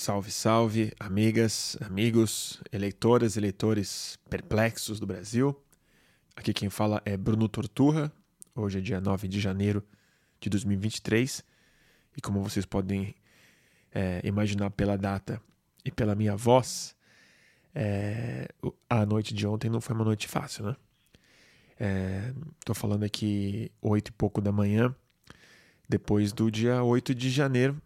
Salve, salve, amigas, amigos, eleitoras, eleitores perplexos do Brasil. Aqui quem fala é Bruno Torturra. Hoje é dia 9 de janeiro de 2023 e como vocês podem é, imaginar pela data e pela minha voz, é, a noite de ontem não foi uma noite fácil, né? Estou é, falando aqui oito e pouco da manhã, depois do dia 8 de janeiro,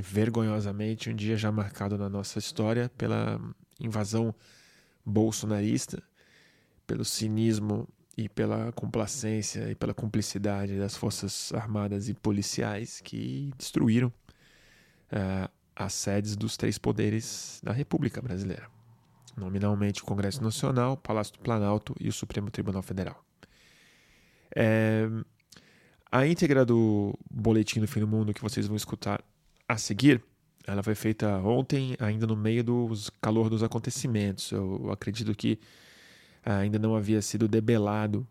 vergonhosamente um dia já marcado na nossa história pela invasão bolsonarista, pelo cinismo e pela complacência e pela cumplicidade das forças armadas e policiais que destruíram uh, as sedes dos três poderes da República Brasileira, nominalmente o Congresso Nacional, o Palácio do Planalto e o Supremo Tribunal Federal. É, a íntegra do Boletim do Fim do Mundo que vocês vão escutar a seguir, ela foi feita ontem, ainda no meio do calor dos acontecimentos. Eu acredito que eh, ainda não havia sido debelado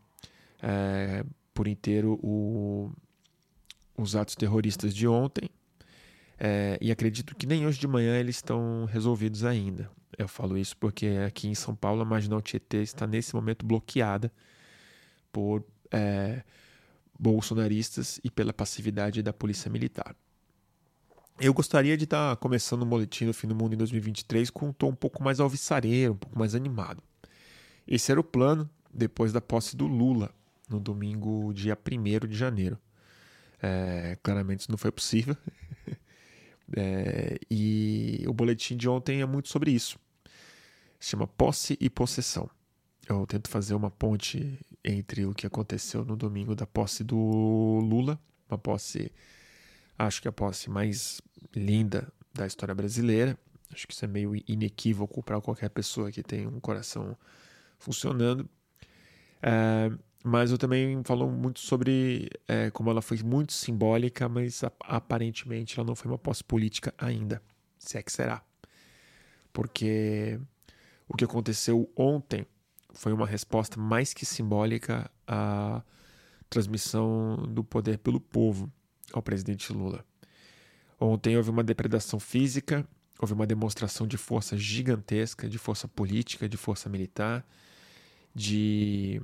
é, por inteiro o, os atos terroristas de ontem. É, e acredito que nem hoje de manhã eles estão resolvidos ainda. Eu falo isso porque aqui em São Paulo a Marginal Tietê está nesse momento bloqueada por é, bolsonaristas e pela passividade da Polícia Militar. Eu gostaria de estar começando o boletim do fim do mundo em 2023 com um tom um pouco mais alvissareiro, um pouco mais animado. Esse era o plano depois da posse do Lula, no domingo, dia 1 de janeiro. É, claramente isso não foi possível. é, e o boletim de ontem é muito sobre isso. Se chama Posse e Possessão. Eu tento fazer uma ponte entre o que aconteceu no domingo da posse do Lula, uma posse Acho que a posse mais linda da história brasileira. Acho que isso é meio inequívoco para qualquer pessoa que tem um coração funcionando. É, mas eu também falo muito sobre é, como ela foi muito simbólica, mas aparentemente ela não foi uma posse política ainda, se é que será. Porque o que aconteceu ontem foi uma resposta mais que simbólica à transmissão do poder pelo povo ao presidente Lula. Ontem houve uma depredação física, houve uma demonstração de força gigantesca, de força política, de força militar, de.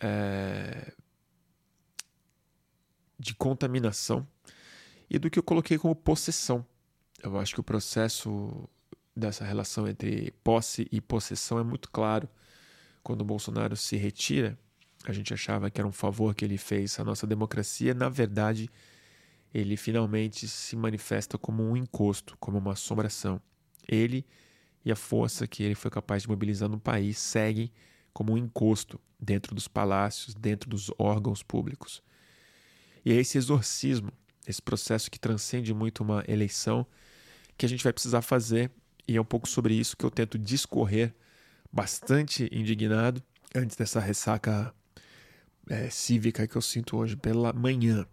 É, de contaminação e do que eu coloquei como possessão. Eu acho que o processo dessa relação entre posse e possessão é muito claro. Quando o Bolsonaro se retira, a gente achava que era um favor que ele fez à nossa democracia. Na verdade, ele finalmente se manifesta como um encosto, como uma assombração. Ele e a força que ele foi capaz de mobilizar no país seguem como um encosto dentro dos palácios, dentro dos órgãos públicos. E é esse exorcismo, esse processo que transcende muito uma eleição, que a gente vai precisar fazer, e é um pouco sobre isso que eu tento discorrer bastante indignado antes dessa ressaca é, cívica que eu sinto hoje pela manhã.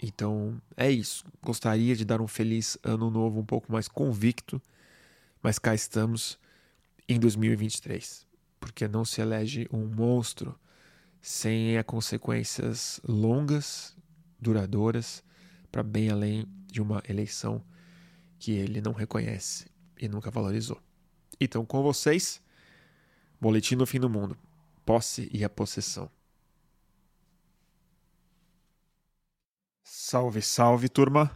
Então é isso. Gostaria de dar um feliz ano novo um pouco mais convicto, mas cá estamos em 2023. Porque não se elege um monstro sem consequências longas, duradouras, para bem além de uma eleição que ele não reconhece e nunca valorizou. Então, com vocês, Boletim do Fim do Mundo: Posse e a Possessão. Salve, salve, turma.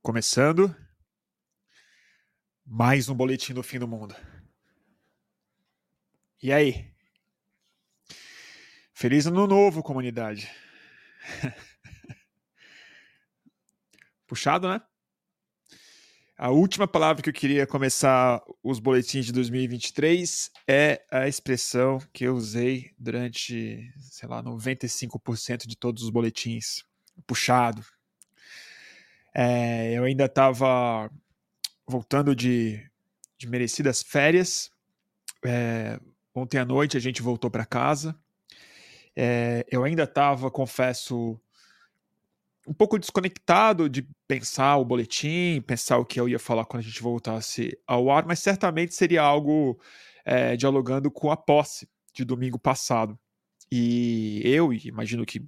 Começando mais um boletim do fim do mundo. E aí? Feliz ano novo, comunidade. Puxado, né? A última palavra que eu queria começar os boletins de 2023 é a expressão que eu usei durante, sei lá, 95% de todos os boletins. Puxado. É, eu ainda estava voltando de, de merecidas férias. É, ontem à noite a gente voltou para casa. É, eu ainda estava, confesso, um pouco desconectado de pensar o boletim, pensar o que eu ia falar quando a gente voltasse ao ar, mas certamente seria algo é, dialogando com a posse de domingo passado. E eu, e imagino que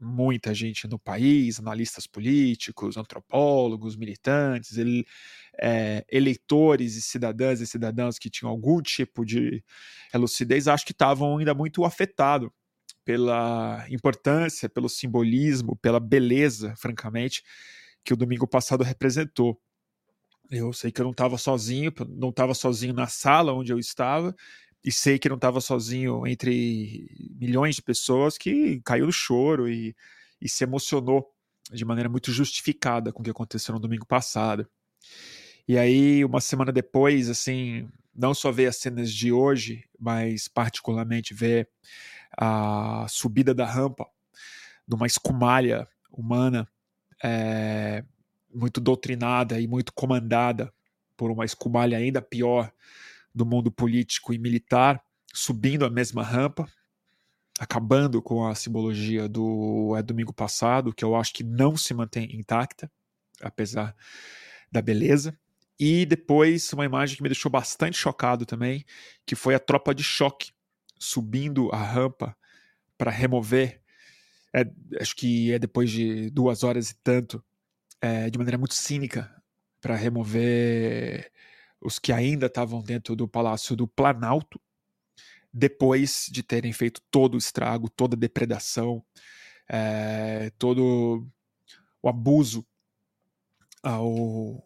muita gente no país, analistas políticos, antropólogos, militantes, ele, é, eleitores e cidadãs e cidadãos que tinham algum tipo de lucidez, acho que estavam ainda muito afetados pela importância, pelo simbolismo, pela beleza, francamente, que o domingo passado representou. Eu sei que eu não estava sozinho, não estava sozinho na sala onde eu estava, e sei que não estava sozinho entre milhões de pessoas que caiu no choro e, e se emocionou de maneira muito justificada com o que aconteceu no domingo passado. E aí, uma semana depois, assim, não só ver as cenas de hoje, mas particularmente ver a subida da rampa de uma escumalha humana é, muito doutrinada e muito comandada por uma escumalha ainda pior do mundo político e militar, subindo a mesma rampa, acabando com a simbologia do é, domingo passado, que eu acho que não se mantém intacta, apesar da beleza. E depois uma imagem que me deixou bastante chocado também, que foi a tropa de choque subindo a rampa para remover, é, acho que é depois de duas horas e tanto, é, de maneira muito cínica, para remover os que ainda estavam dentro do Palácio do Planalto, depois de terem feito todo o estrago, toda a depredação, é, todo o abuso ao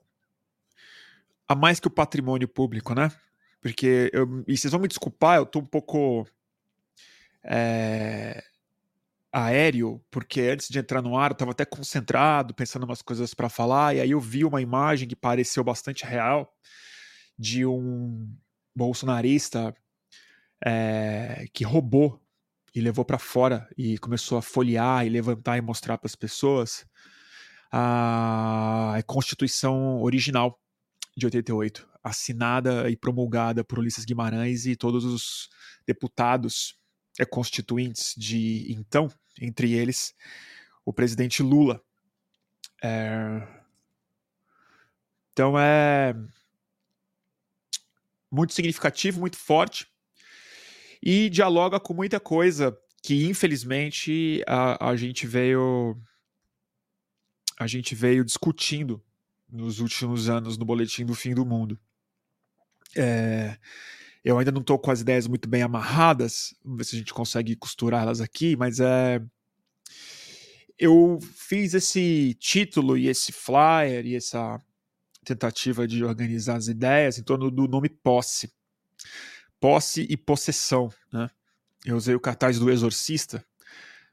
a mais que o patrimônio público, né? Porque eu, e vocês vão me desculpar, eu tô um pouco é, aéreo, porque antes de entrar no ar eu estava até concentrado, pensando umas coisas para falar, e aí eu vi uma imagem que pareceu bastante real de um bolsonarista é, que roubou e levou para fora e começou a folhear e levantar e mostrar para as pessoas a Constituição original de 88, assinada e promulgada por Ulisses Guimarães e todos os deputados é, constituintes de então, entre eles o presidente Lula. É... Então é muito significativo, muito forte e dialoga com muita coisa que infelizmente a, a gente veio a gente veio discutindo nos últimos anos no boletim do fim do mundo. É, eu ainda não estou com as ideias muito bem amarradas, vamos ver se a gente consegue costurá-las aqui, mas é eu fiz esse título e esse flyer e essa tentativa de organizar as ideias em torno do nome posse. Posse e possessão. Né? Eu usei o cartaz do Exorcista,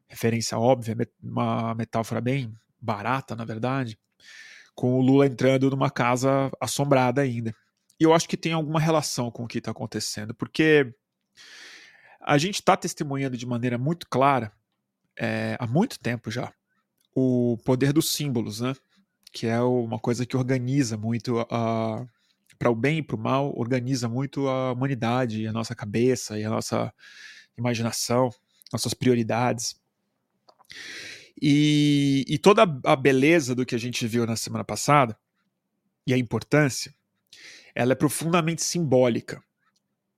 referência óbvia, uma metáfora bem barata, na verdade, com o Lula entrando numa casa assombrada ainda. E eu acho que tem alguma relação com o que está acontecendo, porque a gente está testemunhando de maneira muito clara, é, há muito tempo já, o poder dos símbolos, né? Que é uma coisa que organiza muito a para o bem e para o mal, organiza muito a humanidade, a nossa cabeça e a nossa imaginação, nossas prioridades. E, e toda a beleza do que a gente viu na semana passada e a importância, ela é profundamente simbólica.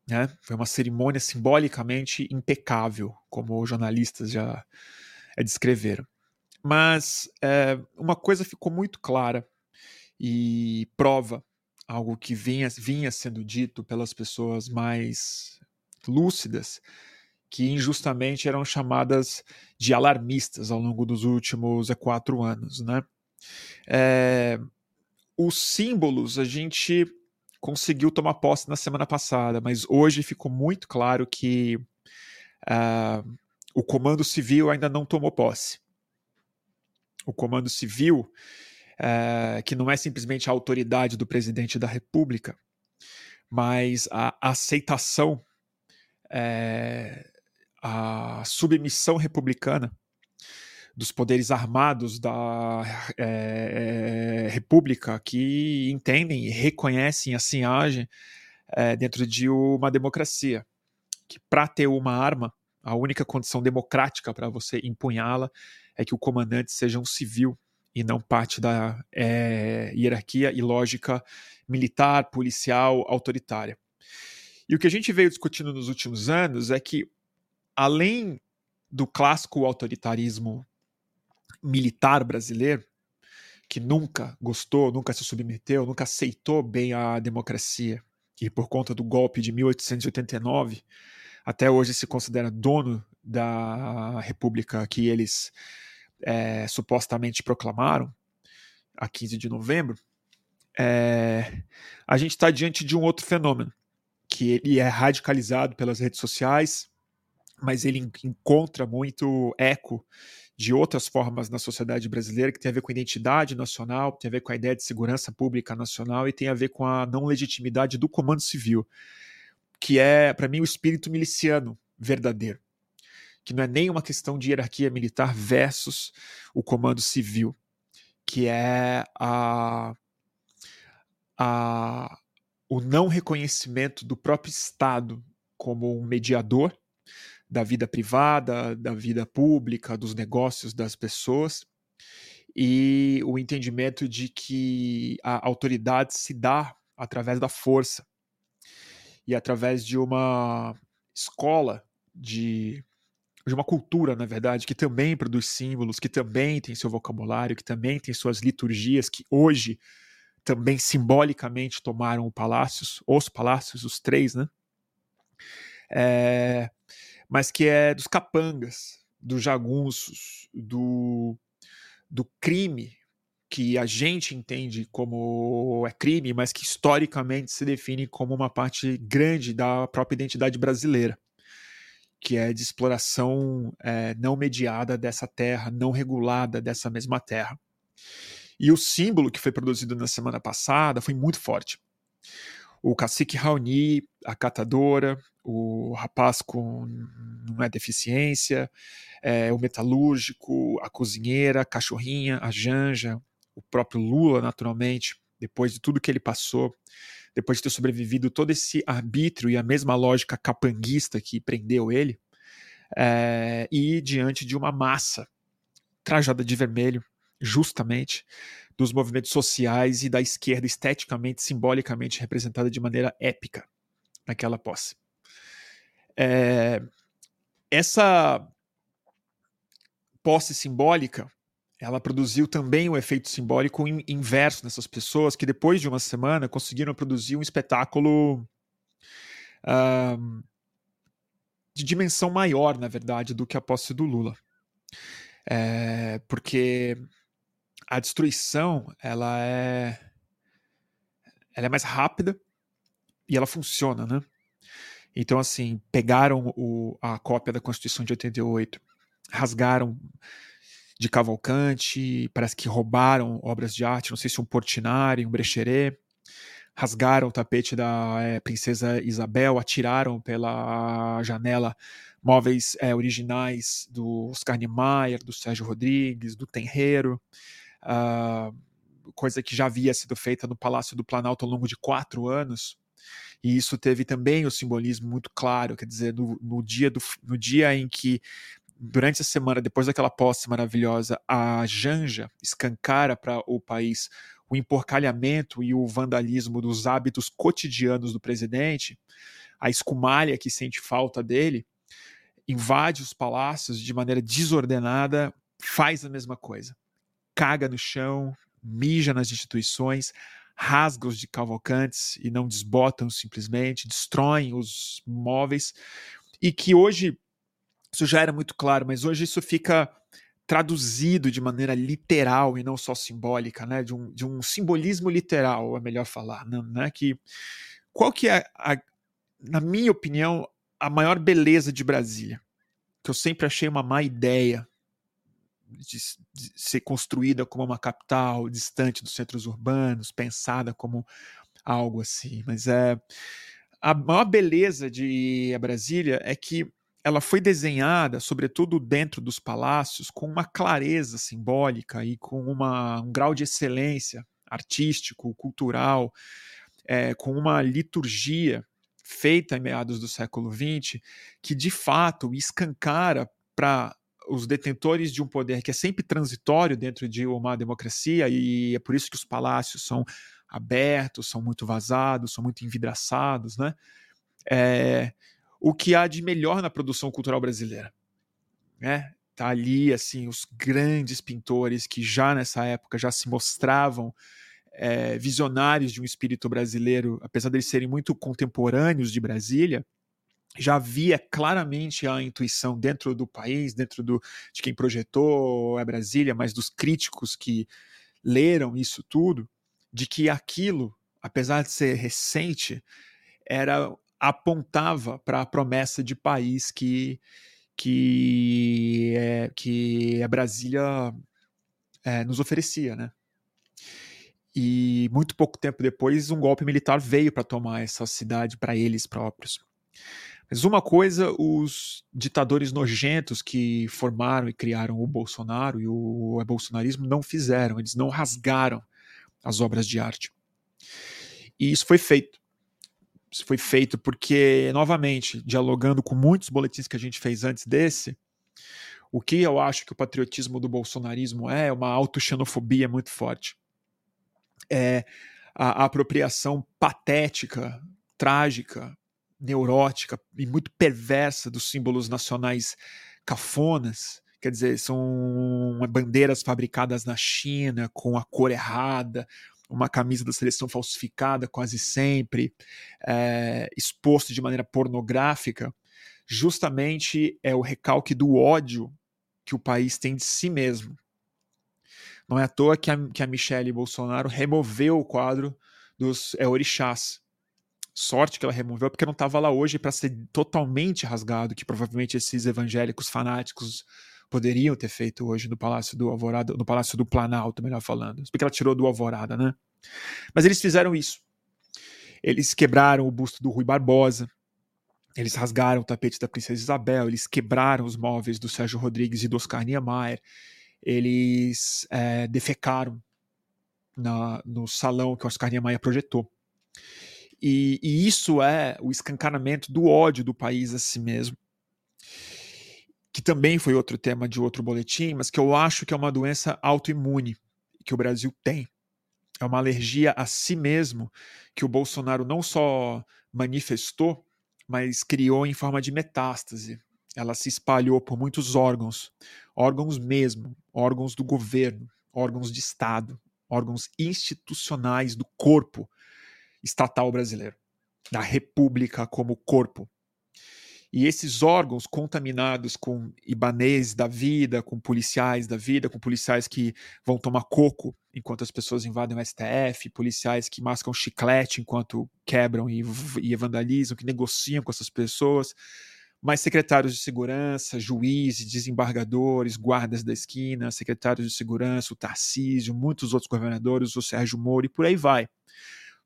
Né? Foi uma cerimônia simbolicamente impecável, como os jornalistas já descreveram. Mas é, uma coisa ficou muito clara e prova algo que vinha, vinha sendo dito pelas pessoas mais lúcidas, que injustamente eram chamadas de alarmistas ao longo dos últimos é, quatro anos. Né? É, os símbolos a gente conseguiu tomar posse na semana passada, mas hoje ficou muito claro que uh, o Comando Civil ainda não tomou posse o Comando Civil, é, que não é simplesmente a autoridade do presidente da República, mas a aceitação, é, a submissão republicana dos poderes armados da é, República que entendem e reconhecem, assim agem dentro de uma democracia. Que para ter uma arma, a única condição democrática para você empunhá-la é que o comandante seja um civil e não parte da é, hierarquia e lógica militar, policial, autoritária. E o que a gente veio discutindo nos últimos anos é que, além do clássico autoritarismo militar brasileiro, que nunca gostou, nunca se submeteu, nunca aceitou bem a democracia, e por conta do golpe de 1889, até hoje se considera dono da república que eles é, supostamente proclamaram, a 15 de novembro, é, a gente está diante de um outro fenômeno, que ele é radicalizado pelas redes sociais, mas ele encontra muito eco de outras formas na sociedade brasileira que tem a ver com identidade nacional, tem a ver com a ideia de segurança pública nacional e tem a ver com a não legitimidade do comando civil, que é, para mim, o espírito miliciano verdadeiro, que não é nem uma questão de hierarquia militar versus o comando civil, que é a, a, o não reconhecimento do próprio Estado como um mediador da vida privada, da vida pública, dos negócios das pessoas, e o entendimento de que a autoridade se dá através da força e através de uma escola de de uma cultura, na verdade, que também produz símbolos, que também tem seu vocabulário, que também tem suas liturgias, que hoje também simbolicamente tomaram o palácios, os palácios, os três, né? É, mas que é dos capangas, dos jagunços, do, do crime que a gente entende como é crime, mas que historicamente se define como uma parte grande da própria identidade brasileira que é de exploração é, não mediada dessa terra, não regulada dessa mesma terra. E o símbolo que foi produzido na semana passada foi muito forte. O cacique Raoni, a catadora, o rapaz com não é deficiência, é, o metalúrgico, a cozinheira, a cachorrinha, a janja, o próprio Lula, naturalmente, depois de tudo que ele passou, depois de ter sobrevivido todo esse arbítrio e a mesma lógica capanguista que prendeu ele, é, e diante de uma massa trajada de vermelho, justamente, dos movimentos sociais e da esquerda esteticamente, simbolicamente representada de maneira épica naquela posse. É, essa posse simbólica ela produziu também um efeito simbólico inverso nessas pessoas que depois de uma semana conseguiram produzir um espetáculo uh, de dimensão maior, na verdade, do que a posse do Lula. É, porque a destruição ela é ela é mais rápida e ela funciona, né? Então, assim, pegaram o, a cópia da Constituição de 88, rasgaram de Cavalcante, parece que roubaram obras de arte, não sei se um Portinari, um Brecheret, rasgaram o tapete da é, princesa Isabel, atiraram pela janela móveis é, originais do Oscar Niemeyer, do Sérgio Rodrigues, do Tenreiro, uh, coisa que já havia sido feita no Palácio do Planalto ao longo de quatro anos. E isso teve também o simbolismo muito claro, quer dizer, no, no dia, do, no dia em que durante a semana, depois daquela posse maravilhosa, a Janja escancara para o país o emporcalhamento e o vandalismo dos hábitos cotidianos do presidente, a escumalha que sente falta dele, invade os palácios de maneira desordenada, faz a mesma coisa. Caga no chão, mija nas instituições, rasga os de cavalcantes e não desbotam simplesmente, destroem os móveis, e que hoje isso já era muito claro, mas hoje isso fica traduzido de maneira literal e não só simbólica, né? De um, de um simbolismo literal, é melhor falar, né? né? Que qual que é, a, na minha opinião, a maior beleza de Brasília? Que eu sempre achei uma má ideia de, de ser construída como uma capital distante dos centros urbanos, pensada como algo assim, mas é a maior beleza de Brasília é que ela foi desenhada, sobretudo dentro dos palácios, com uma clareza simbólica e com uma, um grau de excelência artístico, cultural, é, com uma liturgia feita em meados do século XX, que de fato escancara para os detentores de um poder que é sempre transitório dentro de uma democracia, e é por isso que os palácios são abertos, são muito vazados, são muito envidraçados, né? É, o que há de melhor na produção cultural brasileira. Né? tá ali assim os grandes pintores que já nessa época já se mostravam é, visionários de um espírito brasileiro, apesar de eles serem muito contemporâneos de Brasília, já havia claramente a intuição dentro do país, dentro do, de quem projetou a Brasília, mas dos críticos que leram isso tudo, de que aquilo, apesar de ser recente, era apontava para a promessa de país que que é, que a Brasília é, nos oferecia, né? E muito pouco tempo depois, um golpe militar veio para tomar essa cidade para eles próprios. Mas uma coisa os ditadores nojentos que formaram e criaram o Bolsonaro e o, o bolsonarismo não fizeram, eles não rasgaram as obras de arte. E isso foi feito. Isso foi feito porque, novamente, dialogando com muitos boletins que a gente fez antes desse, o que eu acho que o patriotismo do bolsonarismo é, é uma autoxenofobia muito forte. É a, a apropriação patética, trágica, neurótica e muito perversa dos símbolos nacionais cafonas. Quer dizer, são bandeiras fabricadas na China com a cor errada, uma camisa da seleção falsificada quase sempre, é, exposto de maneira pornográfica, justamente é o recalque do ódio que o país tem de si mesmo. Não é à toa que a, que a Michelle Bolsonaro removeu o quadro dos é, orixás Sorte que ela removeu, porque não estava lá hoje para ser totalmente rasgado, que provavelmente esses evangélicos fanáticos poderiam ter feito hoje no Palácio do Alvorada, no Palácio do Planalto, melhor falando. Porque ela tirou do Alvorada, né? Mas eles fizeram isso. Eles quebraram o busto do Rui Barbosa, eles rasgaram o tapete da Princesa Isabel, eles quebraram os móveis do Sérgio Rodrigues e do Oscar Niemeyer, eles é, defecaram na, no salão que o Oscar Niemeyer projetou. E, e isso é o escancaramento do ódio do país a si mesmo que também foi outro tema de outro boletim, mas que eu acho que é uma doença autoimune que o Brasil tem. É uma alergia a si mesmo que o Bolsonaro não só manifestou, mas criou em forma de metástase. Ela se espalhou por muitos órgãos, órgãos mesmo, órgãos do governo, órgãos de Estado, órgãos institucionais do corpo estatal brasileiro, da República como corpo. E esses órgãos contaminados com ibanês da vida, com policiais da vida, com policiais que vão tomar coco enquanto as pessoas invadem o STF, policiais que mascam chiclete enquanto quebram e, e vandalizam, que negociam com essas pessoas, mas secretários de segurança, juízes, desembargadores, guardas da esquina, secretários de segurança, o Tarcísio, muitos outros governadores, o Sérgio Moro e por aí vai.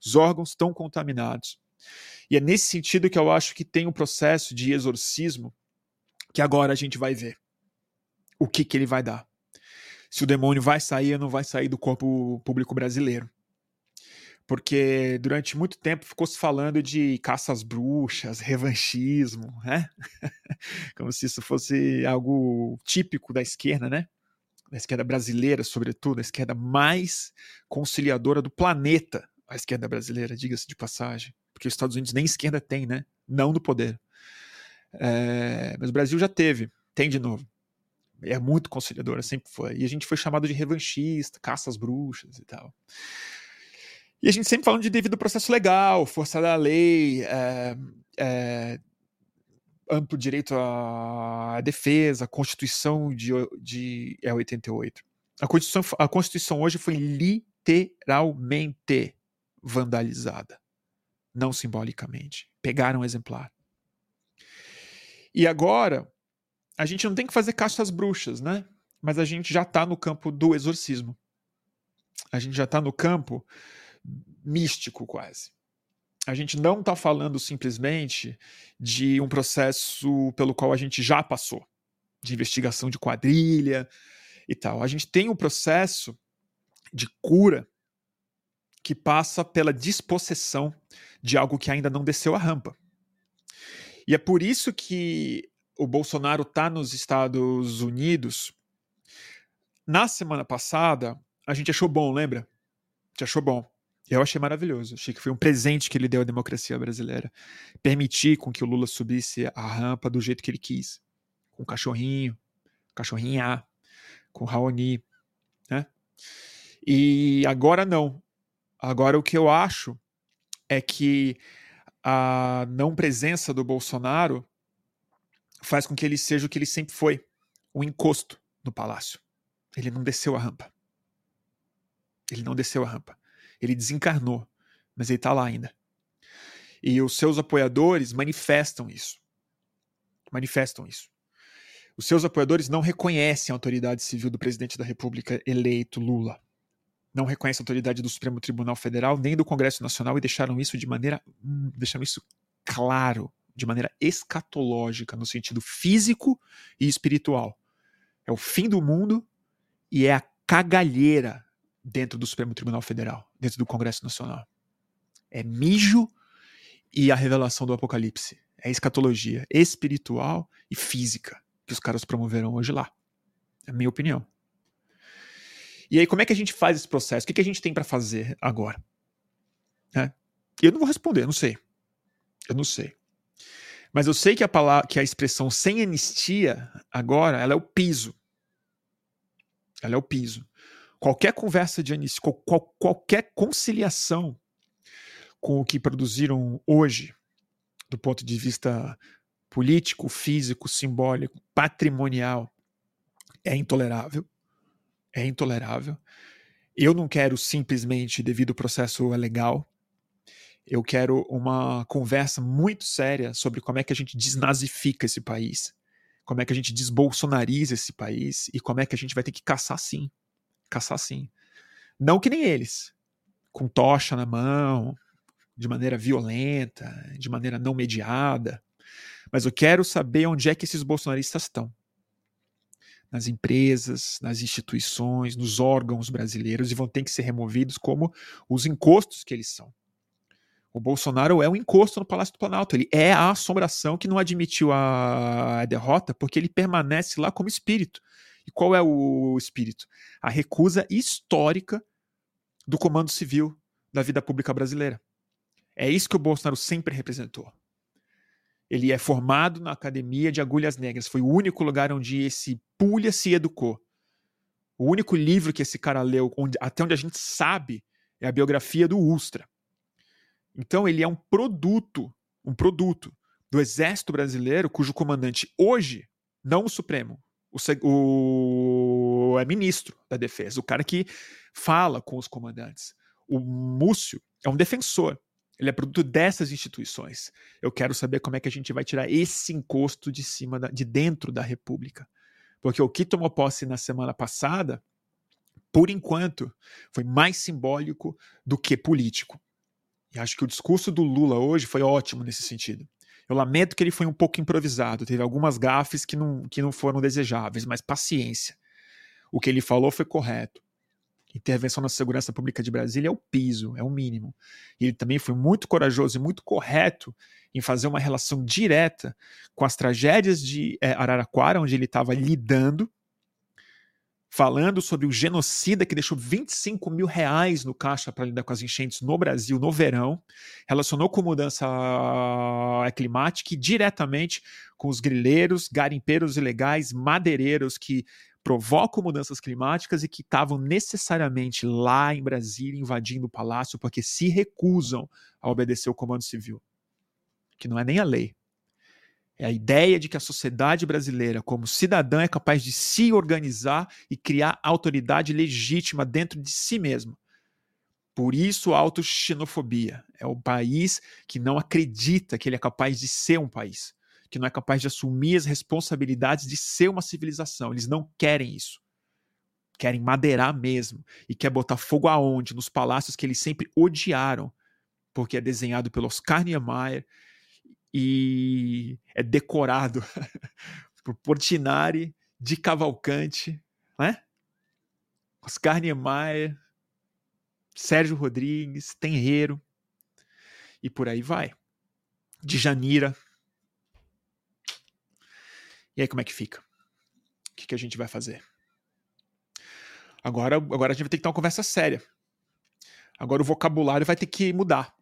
Os órgãos estão contaminados. E é nesse sentido que eu acho que tem um processo de exorcismo que agora a gente vai ver. O que, que ele vai dar. Se o demônio vai sair ou não vai sair do corpo público brasileiro. Porque durante muito tempo ficou se falando de caça às bruxas, revanchismo, né? Como se isso fosse algo típico da esquerda, né? Da esquerda brasileira, sobretudo, a esquerda mais conciliadora do planeta, a esquerda brasileira, diga-se de passagem porque os Estados Unidos nem esquerda tem, né? Não no poder. É, mas o Brasil já teve, tem de novo. É muito conciliadora, sempre foi. E a gente foi chamado de revanchista, caça às bruxas e tal. E a gente sempre falando de devido processo legal, força da lei, é, é, amplo direito à defesa, Constituição de, de é 88. A Constituição, a Constituição hoje foi literalmente vandalizada não simbolicamente. Pegaram um exemplar. E agora, a gente não tem que fazer caça às bruxas, né? Mas a gente já está no campo do exorcismo. A gente já está no campo místico, quase. A gente não está falando simplesmente de um processo pelo qual a gente já passou, de investigação de quadrilha e tal. A gente tem um processo de cura que passa pela dispossessão de algo que ainda não desceu a rampa. E é por isso que o Bolsonaro está nos Estados Unidos. Na semana passada, a gente achou bom, lembra? A gente achou bom. Eu achei maravilhoso. Achei que foi um presente que ele deu à democracia brasileira. Permitir com que o Lula subisse a rampa do jeito que ele quis. Com o cachorrinho, Cachorrinha, com Raoni, né? E agora não. Agora o que eu acho é que a não presença do Bolsonaro faz com que ele seja o que ele sempre foi, o encosto no palácio. Ele não desceu a rampa. Ele não desceu a rampa. Ele desencarnou, mas ele está lá ainda. E os seus apoiadores manifestam isso. Manifestam isso. Os seus apoiadores não reconhecem a autoridade civil do presidente da República eleito Lula. Não reconhecem a autoridade do Supremo Tribunal Federal nem do Congresso Nacional e deixaram isso de maneira hum, deixaram isso claro, de maneira escatológica no sentido físico e espiritual. É o fim do mundo e é a cagalheira dentro do Supremo Tribunal Federal, dentro do Congresso Nacional. É mijo e a revelação do Apocalipse. É escatologia espiritual e física que os caras promoveram hoje lá. É a minha opinião. E aí, como é que a gente faz esse processo? O que, que a gente tem para fazer agora? É. Eu não vou responder, não sei. Eu não sei. Mas eu sei que a palavra, que a expressão sem anistia agora, ela é o piso. Ela é o piso. Qualquer conversa de anistia, qual, qualquer conciliação com o que produziram hoje, do ponto de vista político, físico, simbólico, patrimonial, é intolerável. É intolerável. Eu não quero simplesmente devido ao processo legal. Eu quero uma conversa muito séria sobre como é que a gente desnazifica esse país, como é que a gente desbolsonariza esse país e como é que a gente vai ter que caçar sim. Caçar sim. Não que nem eles, com tocha na mão, de maneira violenta, de maneira não mediada. Mas eu quero saber onde é que esses bolsonaristas estão. Nas empresas, nas instituições, nos órgãos brasileiros e vão ter que ser removidos como os encostos que eles são. O Bolsonaro é um encosto no Palácio do Planalto. Ele é a assombração que não admitiu a derrota porque ele permanece lá como espírito. E qual é o espírito? A recusa histórica do comando civil da vida pública brasileira. É isso que o Bolsonaro sempre representou. Ele é formado na Academia de Agulhas Negras. Foi o único lugar onde esse pulha se educou. O único livro que esse cara leu, onde, até onde a gente sabe, é a biografia do Ustra. Então ele é um produto, um produto do Exército Brasileiro, cujo comandante hoje, não o Supremo, o, o é ministro da Defesa, o cara que fala com os comandantes. O Múcio é um defensor. Ele é produto dessas instituições. Eu quero saber como é que a gente vai tirar esse encosto de cima, da, de dentro da República. Porque o que tomou posse na semana passada, por enquanto, foi mais simbólico do que político. E acho que o discurso do Lula hoje foi ótimo nesse sentido. Eu lamento que ele foi um pouco improvisado, teve algumas gafes que não, que não foram desejáveis, mas paciência. O que ele falou foi correto intervenção na segurança pública de Brasília é o piso, é o mínimo. Ele também foi muito corajoso e muito correto em fazer uma relação direta com as tragédias de é, Araraquara, onde ele estava lidando, falando sobre o genocida que deixou 25 mil reais no caixa para lidar com as enchentes no Brasil no verão, relacionou com mudança climática e diretamente com os grileiros, garimpeiros ilegais, madeireiros que provocam mudanças climáticas e que estavam necessariamente lá em Brasília invadindo o palácio porque se recusam a obedecer o comando civil, que não é nem a lei. É a ideia de que a sociedade brasileira, como cidadã, é capaz de se organizar e criar autoridade legítima dentro de si mesma. Por isso, a autoxenofobia. É o país que não acredita que ele é capaz de ser um país que não é capaz de assumir as responsabilidades de ser uma civilização. Eles não querem isso. Querem madeirar mesmo. E quer botar fogo aonde? Nos palácios que eles sempre odiaram, porque é desenhado pelo Oscar Niemeyer e é decorado por Portinari, de Cavalcante, né? Oscar Niemeyer, Sérgio Rodrigues, Tenreiro, e por aí vai. De Janira, e aí como é que fica? O que, que a gente vai fazer? Agora, agora a gente vai ter que ter uma conversa séria. Agora o vocabulário vai ter que mudar.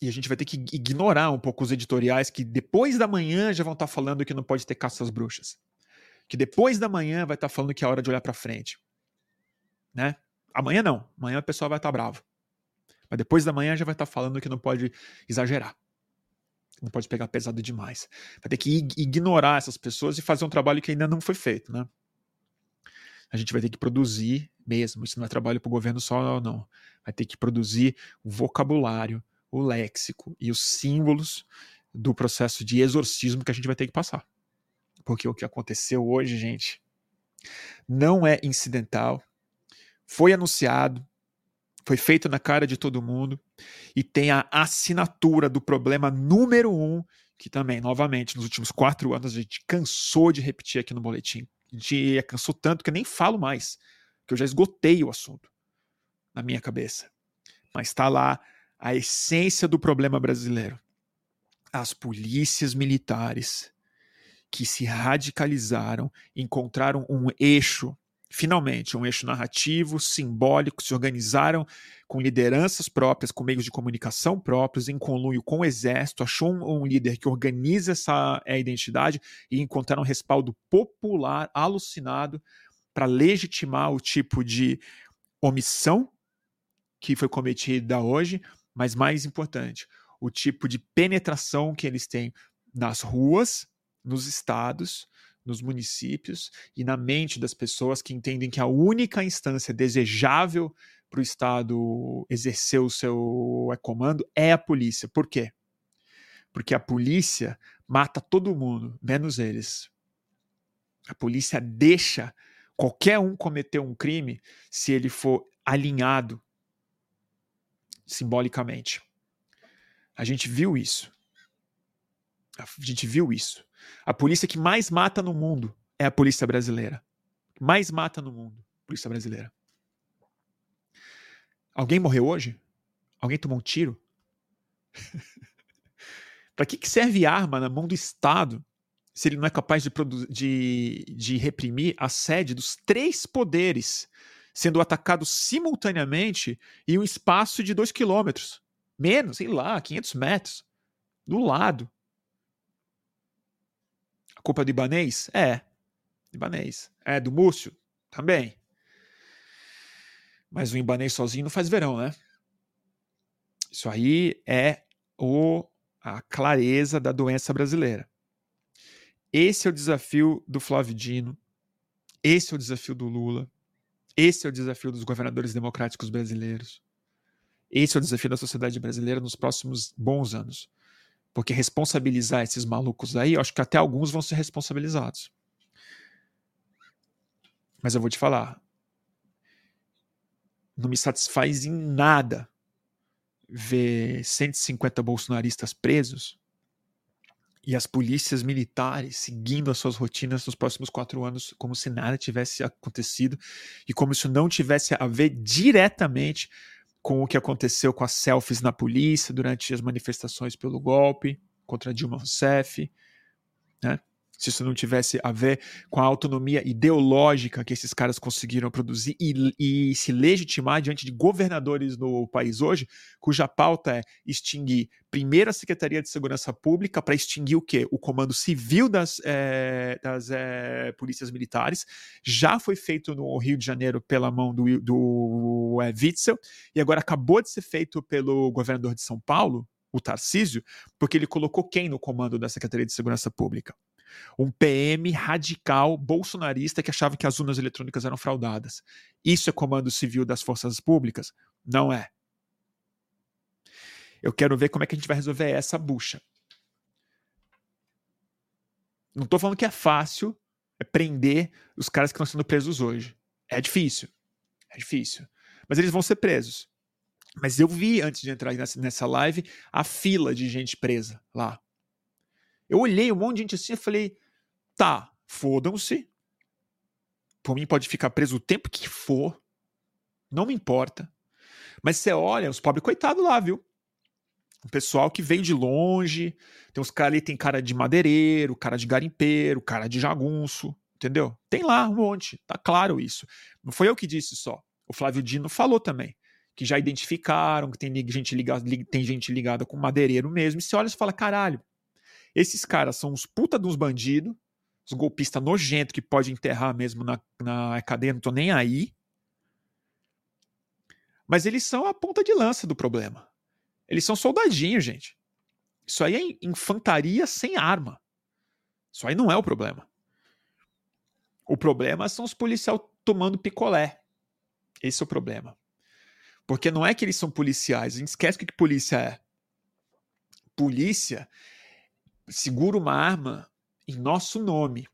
E a gente vai ter que ignorar um pouco os editoriais que depois da manhã já vão estar falando que não pode ter caça às bruxas. que depois da manhã vai estar falando que é hora de olhar para frente. Né? Amanhã não. Amanhã o pessoal vai estar bravo. Mas depois da manhã já vai estar falando que não pode exagerar. Não pode pegar pesado demais. Vai ter que ignorar essas pessoas e fazer um trabalho que ainda não foi feito, né? A gente vai ter que produzir mesmo. Isso não é trabalho para o governo só, não. Vai ter que produzir o vocabulário, o léxico e os símbolos do processo de exorcismo que a gente vai ter que passar. Porque o que aconteceu hoje, gente, não é incidental. Foi anunciado, foi feito na cara de todo mundo e tem a assinatura do problema número um, que também, novamente, nos últimos quatro anos a gente cansou de repetir aqui no boletim. Gente cansou tanto que eu nem falo mais, que eu já esgotei o assunto na minha cabeça. Mas está lá a essência do problema brasileiro. As polícias militares que se radicalizaram, encontraram um eixo, finalmente, um eixo narrativo, simbólico, se organizaram com lideranças próprias, com meios de comunicação próprios, em conluio com o exército, achou um, líder que organiza essa é, identidade e encontraram um respaldo popular alucinado para legitimar o tipo de omissão que foi cometida hoje, mas mais importante, o tipo de penetração que eles têm nas ruas, nos estados, nos municípios e na mente das pessoas que entendem que a única instância desejável para o Estado exercer o seu comando é a polícia. Por quê? Porque a polícia mata todo mundo, menos eles. A polícia deixa qualquer um cometer um crime se ele for alinhado simbolicamente. A gente viu isso. A gente viu isso. A polícia que mais mata no mundo é a polícia brasileira. Mais mata no mundo, polícia brasileira. Alguém morreu hoje? Alguém tomou um tiro? Para que, que serve arma na mão do Estado se ele não é capaz de, de, de reprimir a sede dos três poderes sendo atacados simultaneamente em um espaço de dois quilômetros? Menos, sei lá, 500 metros. Do lado. A culpa é do Ibanês? É. Ibanês. É do Múcio? Também. Mas o Ibanês sozinho não faz verão, né? Isso aí é o, a clareza da doença brasileira. Esse é o desafio do Flávio Dino. Esse é o desafio do Lula. Esse é o desafio dos governadores democráticos brasileiros. Esse é o desafio da sociedade brasileira nos próximos bons anos. Porque responsabilizar esses malucos aí, eu acho que até alguns vão ser responsabilizados. Mas eu vou te falar. Não me satisfaz em nada ver 150 bolsonaristas presos e as polícias militares seguindo as suas rotinas nos próximos quatro anos, como se nada tivesse acontecido e como isso não tivesse a ver diretamente com o que aconteceu com as selfies na polícia durante as manifestações pelo golpe contra Dilma Rousseff, né? Se isso não tivesse a ver com a autonomia ideológica que esses caras conseguiram produzir e, e, se legitimar diante de governadores no país hoje, cuja pauta é extinguir primeiro a Secretaria de Segurança Pública para extinguir o quê? O comando civil das, é, das é, polícias militares. Já foi feito no Rio de Janeiro pela mão do, do é, Witzel e agora acabou de ser feito pelo governador de São Paulo, o Tarcísio, porque ele colocou quem no comando da Secretaria de Segurança Pública? Um PM radical bolsonarista que achava que as urnas eletrônicas eram fraudadas. Isso é comando civil das forças públicas? Não é. Eu quero ver como é que a gente vai resolver essa bucha. Não estou falando que é fácil é prender os caras que estão sendo presos hoje. É difícil. É difícil. Mas eles vão ser presos. Mas eu vi, antes de entrar nessa live, a fila de gente presa lá. Eu olhei um monte de gente assim e falei: tá, fodam-se. Por mim pode ficar preso o tempo que for. Não me importa. Mas você olha, os pobres coitados lá, viu? O pessoal que veio de longe. Tem uns caras ali, tem cara de madeireiro, cara de garimpeiro, cara de jagunço. Entendeu? Tem lá um monte. Tá claro isso. Não foi eu que disse só. O Flávio Dino falou também. Que já identificaram, que tem gente ligada, tem gente ligada com madeireiro mesmo. E você olha e fala: caralho, esses caras são uns puta dos bandidos, os golpistas nojentos que pode enterrar mesmo na, na cadeia, não tô nem aí. Mas eles são a ponta de lança do problema. Eles são soldadinhos, gente. Isso aí é infantaria sem arma. Isso aí não é o problema. O problema são os policiais tomando picolé. Esse é o problema. Porque não é que eles são policiais. A gente esquece o que polícia é. Polícia segura uma arma em nosso nome.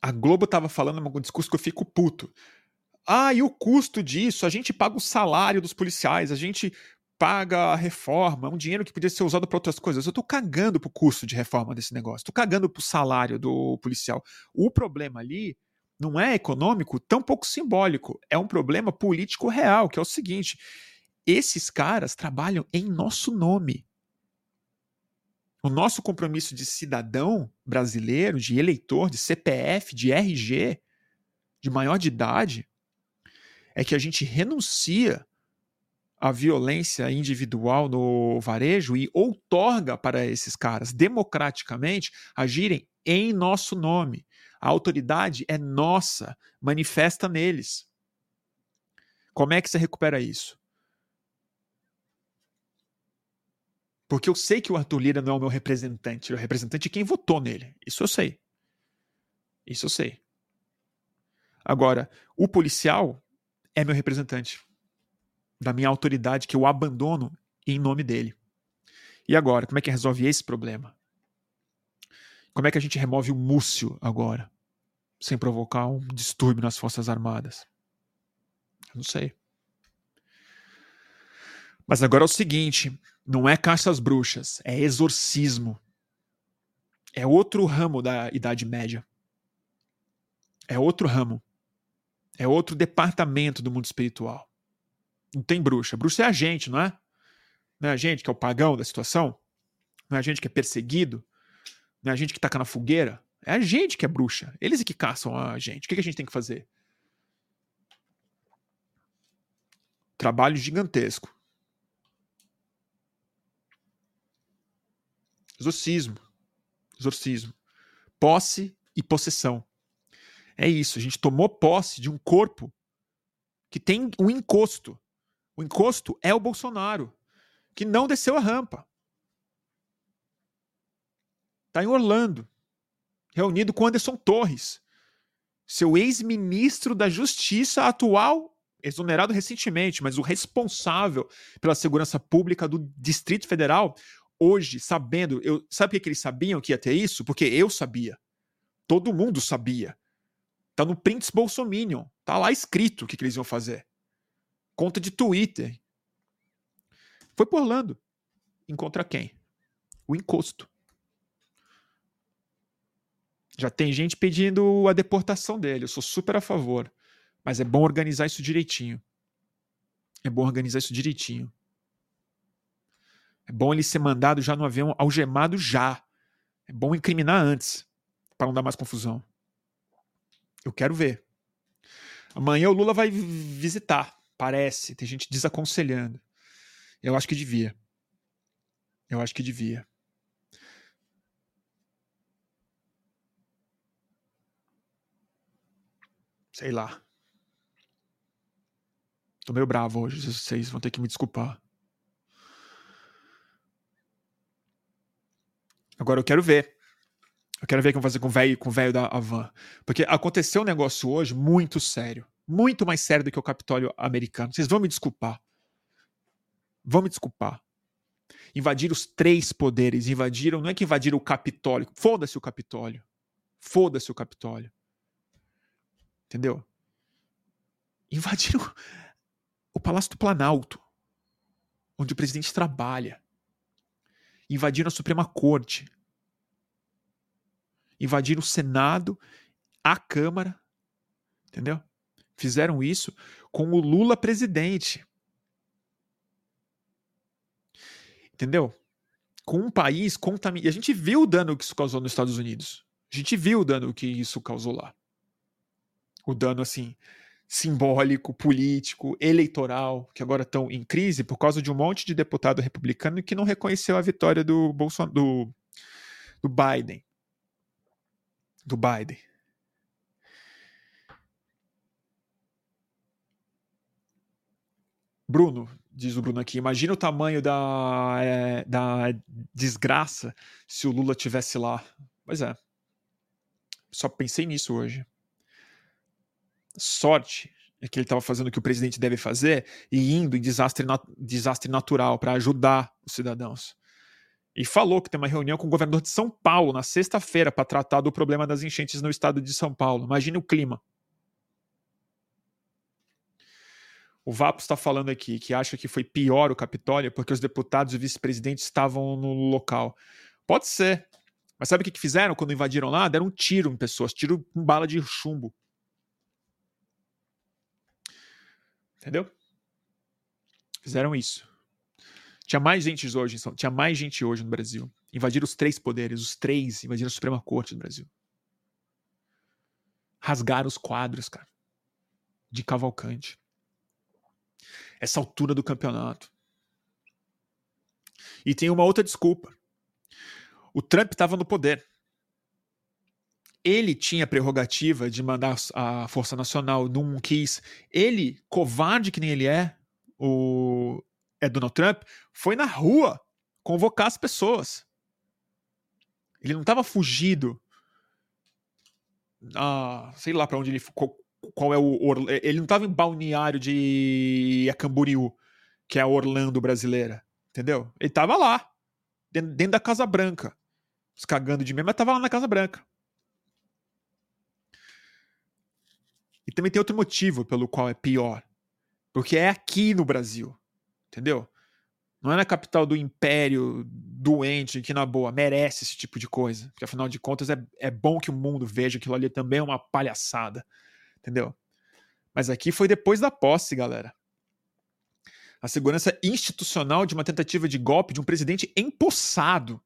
A Globo estava falando um discurso que eu fico puto. Ah, e o custo disso? A gente paga o salário dos policiais, a gente paga a reforma, um dinheiro que podia ser usado para outras coisas. Eu estou cagando pro custo de reforma desse negócio, estou cagando pro salário do policial. O problema ali não é econômico, tão pouco simbólico, é um problema político real, que é o seguinte: esses caras trabalham em nosso nome. O nosso compromisso de cidadão brasileiro, de eleitor, de CPF, de RG, de maior de idade, é que a gente renuncia à violência individual no varejo e outorga para esses caras, democraticamente, agirem em nosso nome. A autoridade é nossa, manifesta neles. Como é que você recupera isso? Porque eu sei que o Arthur Lira não é o meu representante, ele é o representante de quem votou nele. Isso eu sei. Isso eu sei. Agora, o policial é meu representante. Da minha autoridade que eu abandono em nome dele. E agora, como é que resolve esse problema? Como é que a gente remove o múcio agora? Sem provocar um distúrbio nas Forças Armadas? Eu não sei. Mas agora é o seguinte: não é caça às bruxas, é exorcismo. É outro ramo da Idade Média. É outro ramo. É outro departamento do mundo espiritual. Não tem bruxa. Bruxa é a gente, não é? Não é a gente que é o pagão da situação? Não é a gente que é perseguido? Não é a gente que taca na fogueira? É a gente que é bruxa. Eles é que caçam a gente. O que a gente tem que fazer? Trabalho gigantesco. Exorcismo. Exorcismo. Posse e possessão. É isso. A gente tomou posse de um corpo que tem um encosto. O encosto é o Bolsonaro, que não desceu a rampa. Está em Orlando, reunido com Anderson Torres, seu ex-ministro da Justiça atual, exonerado recentemente, mas o responsável pela segurança pública do Distrito Federal, hoje, sabendo, eu, sabe por que eles sabiam que ia ter isso? Porque eu sabia. Todo mundo sabia. Tá no Prince Bolsominion. Tá lá escrito o que, que eles iam fazer. Conta de Twitter. Foi por Orlando. Encontra quem? O encosto. Já tem gente pedindo a deportação dele. Eu sou super a favor. Mas é bom organizar isso direitinho. É bom organizar isso direitinho. É bom ele ser mandado já no avião algemado já. É bom incriminar antes, para não dar mais confusão. Eu quero ver. Amanhã o Lula vai visitar, parece. Tem gente desaconselhando. Eu acho que devia. Eu acho que devia. Sei lá. Tô meio bravo hoje, vocês vão ter que me desculpar. Agora eu quero ver. Eu quero ver o que vão fazer com o velho com o velho da Avan. Porque aconteceu um negócio hoje muito sério. Muito mais sério do que o Capitólio americano. Vocês vão me desculpar. Vão me desculpar. Invadiram os três poderes. Invadiram. Não é que invadiram o Capitólio. Foda-se o Capitólio. Foda-se o Capitólio. Entendeu? Invadiram o Palácio do Planalto. Onde o presidente trabalha invadiram a Suprema Corte, invadiram o Senado, a Câmara, entendeu? Fizeram isso com o Lula presidente. Entendeu? Com um país contaminado. E a gente viu o dano que isso causou nos Estados Unidos. A gente viu o dano que isso causou lá. O dano, assim, simbólico, político, eleitoral, que agora estão em crise por causa de um monte de deputado republicano que não reconheceu a vitória do, Bolson do, do Biden. do Biden. Bruno, diz o Bruno aqui, imagina o tamanho da, é, da desgraça se o Lula tivesse lá. Pois é. Só pensei nisso hoje. Sorte é que ele estava fazendo o que o presidente deve fazer e indo em desastre, nat desastre natural para ajudar os cidadãos. E falou que tem uma reunião com o governador de São Paulo na sexta-feira para tratar do problema das enchentes no estado de São Paulo. Imagine o clima. O Vapo está falando aqui que acha que foi pior o Capitólio porque os deputados e vice-presidentes estavam no local. Pode ser. Mas sabe o que fizeram quando invadiram lá? Deram um tiro em pessoas, tiro com bala de chumbo. Entendeu? Fizeram isso. Tinha mais gente hoje, tinha mais gente hoje no Brasil. Invadiram os três poderes, os três invadiram a Suprema Corte do Brasil. Rasgaram os quadros, cara. De Cavalcante essa altura do campeonato. E tem uma outra desculpa. O Trump estava no poder. Ele tinha a prerrogativa de mandar a Força Nacional, não quis. Ele, covarde que nem ele é, o é Donald Trump, foi na rua convocar as pessoas. Ele não estava fugido. Ah, sei lá para onde ele ficou qual é o. Ele não estava em balneário de Camboriú, que é a Orlando brasileira. Entendeu? Ele estava lá, dentro, da Casa Branca. Se cagando de mim, mas estava lá na Casa Branca. E também tem outro motivo pelo qual é pior. Porque é aqui no Brasil. Entendeu? Não é na capital do império doente, que na boa merece esse tipo de coisa. Porque afinal de contas é, é bom que o mundo veja que aquilo ali também é uma palhaçada entendeu? Mas aqui foi depois da posse, galera. A segurança institucional de uma tentativa de golpe de um presidente empossado.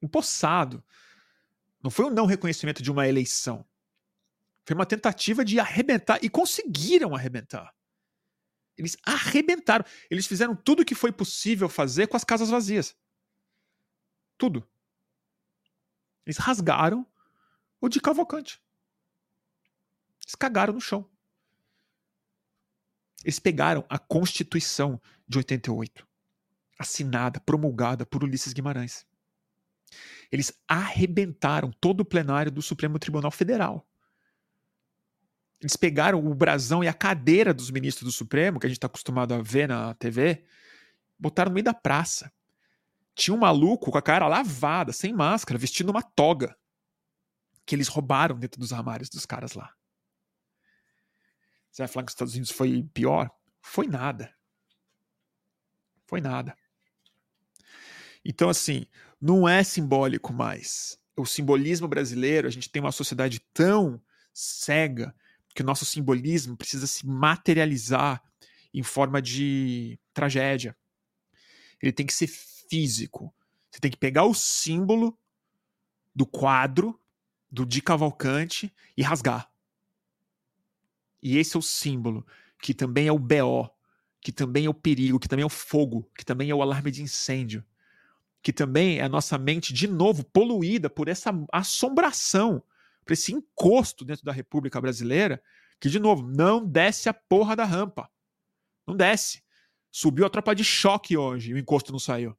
Empossado. Não foi um não reconhecimento de uma eleição. Foi uma tentativa de arrebentar e conseguiram arrebentar. Eles arrebentaram. Eles fizeram tudo o que foi possível fazer com as casas vazias. Tudo. Eles rasgaram o de Cavalcante. Eles cagaram no chão. Eles pegaram a Constituição de 88, assinada, promulgada por Ulisses Guimarães. Eles arrebentaram todo o plenário do Supremo Tribunal Federal. Eles pegaram o brasão e a cadeira dos ministros do Supremo, que a gente está acostumado a ver na TV, botaram no meio da praça. Tinha um maluco com a cara lavada, sem máscara, vestindo uma toga, que eles roubaram dentro dos armários dos caras lá. Você vai falar que os Estados Unidos foi pior? Foi nada. Foi nada. Então, assim, não é simbólico mais. O simbolismo brasileiro, a gente tem uma sociedade tão cega que o nosso simbolismo precisa se materializar em forma de tragédia. Ele tem que ser físico. Você tem que pegar o símbolo do quadro do Di Cavalcante e rasgar. E esse é o símbolo, que também é o BO, que também é o perigo, que também é o fogo, que também é o alarme de incêndio, que também é a nossa mente, de novo, poluída por essa assombração, por esse encosto dentro da República Brasileira, que, de novo, não desce a porra da rampa. Não desce. Subiu a tropa de choque hoje o encosto não saiu.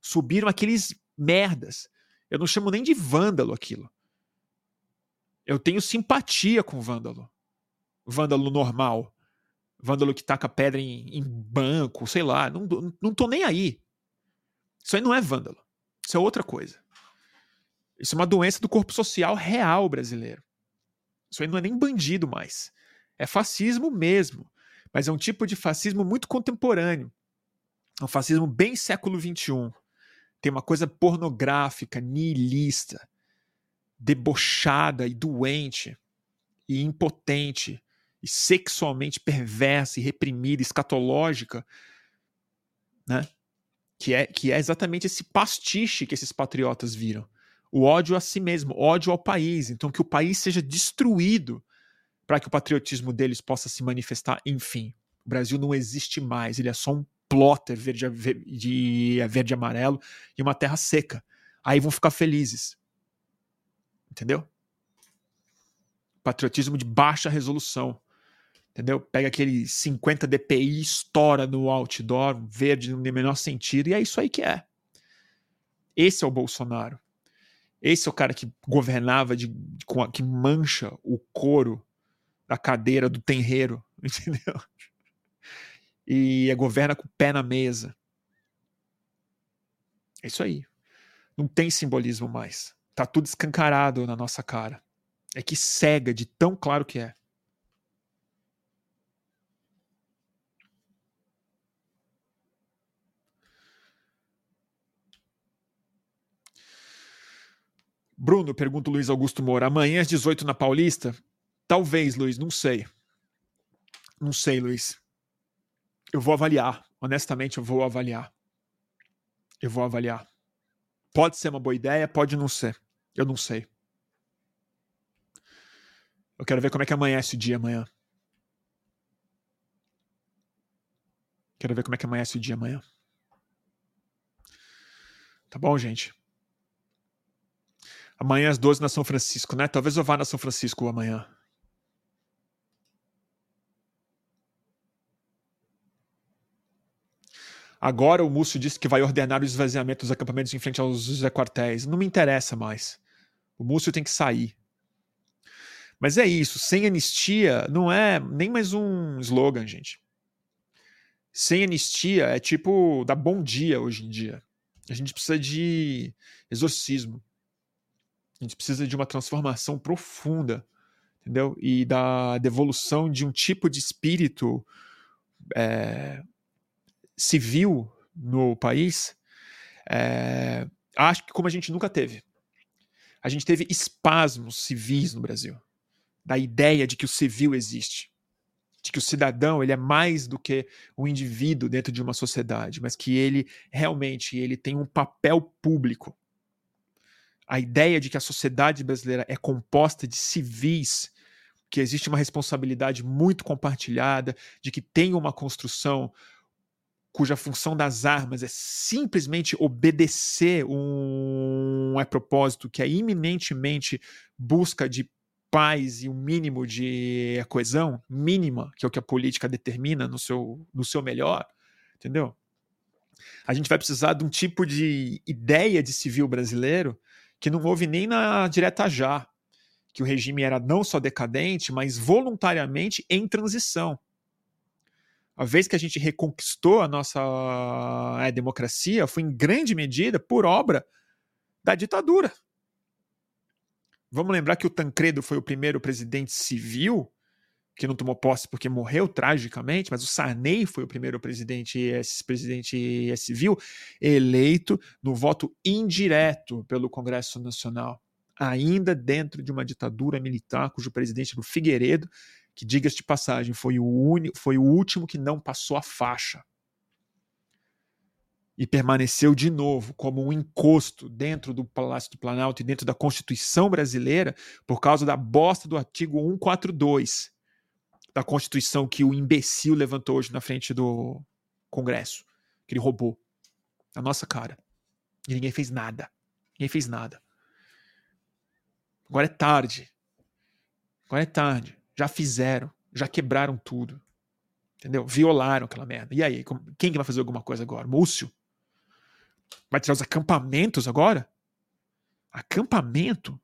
Subiram aqueles merdas. Eu não chamo nem de vândalo aquilo. Eu tenho simpatia com vândalo vândalo normal, vândalo que taca pedra em, em banco, sei lá, não, não tô nem aí. Isso aí não é vândalo. Isso é outra coisa. Isso é uma doença do corpo social real brasileiro. Isso aí não é nem bandido mais. É fascismo mesmo. Mas é um tipo de fascismo muito contemporâneo. É um fascismo bem século XXI. Tem uma coisa pornográfica, nihilista, debochada e doente e impotente e sexualmente perversa e reprimida, escatológica, né? Que é, que é exatamente esse pastiche que esses patriotas viram. O ódio a si mesmo, ódio ao país. Então, que o país seja destruído para que o patriotismo deles possa se manifestar. Enfim, o Brasil não existe mais, ele é só um plotter verde, de verde e amarelo e uma terra seca. Aí vão ficar felizes. entendeu? Patriotismo de baixa resolução. Entendeu? Pega aquele 50 dpi, estoura no outdoor, verde no menor sentido, e é isso aí que é. Esse é o Bolsonaro. Esse é o cara que governava, de, de que mancha o couro da cadeira do tenreiro, entendeu? E governa com o pé na mesa. É isso aí. Não tem simbolismo mais. Tá tudo escancarado na nossa cara. É que cega de tão claro que é. Bruno, pergunta o Luiz Augusto Moura. Amanhã às 18 na Paulista? Talvez, Luiz, não sei. Não sei, Luiz. Eu vou avaliar. Honestamente, eu vou avaliar. Eu vou avaliar. Pode ser uma boa ideia, pode não ser. Eu não sei. Eu quero ver como é que amanhece o dia amanhã. Quero ver como é que amanhece o dia amanhã. Tá bom, gente? Amanhã às 12 na São Francisco, né? Talvez eu vá na São Francisco amanhã. Agora o Múcio disse que vai ordenar o esvaziamento dos acampamentos em frente aos Quartéis. Não me interessa mais. O Múcio tem que sair. Mas é isso. Sem anistia não é nem mais um slogan, gente. Sem anistia é tipo dar bom dia hoje em dia. A gente precisa de exorcismo. A gente precisa de uma transformação profunda, entendeu? E da devolução de um tipo de espírito é, civil no país, é, acho que como a gente nunca teve. A gente teve espasmos civis no Brasil, da ideia de que o civil existe, de que o cidadão ele é mais do que um indivíduo dentro de uma sociedade, mas que ele realmente ele tem um papel público a ideia de que a sociedade brasileira é composta de civis, que existe uma responsabilidade muito compartilhada, de que tem uma construção cuja função das armas é simplesmente obedecer um é propósito que é iminentemente busca de paz e um mínimo de coesão mínima, que é o que a política determina no seu, no seu melhor, entendeu? A gente vai precisar de um tipo de ideia de civil brasileiro que não houve nem na direta já, que o regime era não só decadente, mas voluntariamente em transição. A vez que a gente reconquistou a nossa é, democracia foi em grande medida por obra da ditadura. Vamos lembrar que o Tancredo foi o primeiro presidente civil que não tomou posse porque morreu tragicamente, mas o Sarney foi o primeiro presidente, presidente civil eleito no voto indireto pelo Congresso Nacional, ainda dentro de uma ditadura militar cujo presidente era o Figueiredo, que diga-se de passagem, foi o, único, foi o último que não passou a faixa. E permaneceu de novo como um encosto dentro do Palácio do Planalto e dentro da Constituição brasileira por causa da bosta do artigo 142, da Constituição que o imbecil levantou hoje na frente do Congresso, que ele roubou. A nossa cara. E ninguém fez nada. Ninguém fez nada. Agora é tarde. Agora é tarde. Já fizeram. Já quebraram tudo. Entendeu? Violaram aquela merda. E aí? Quem que vai fazer alguma coisa agora? Múcio? Vai tirar os acampamentos agora? Acampamento?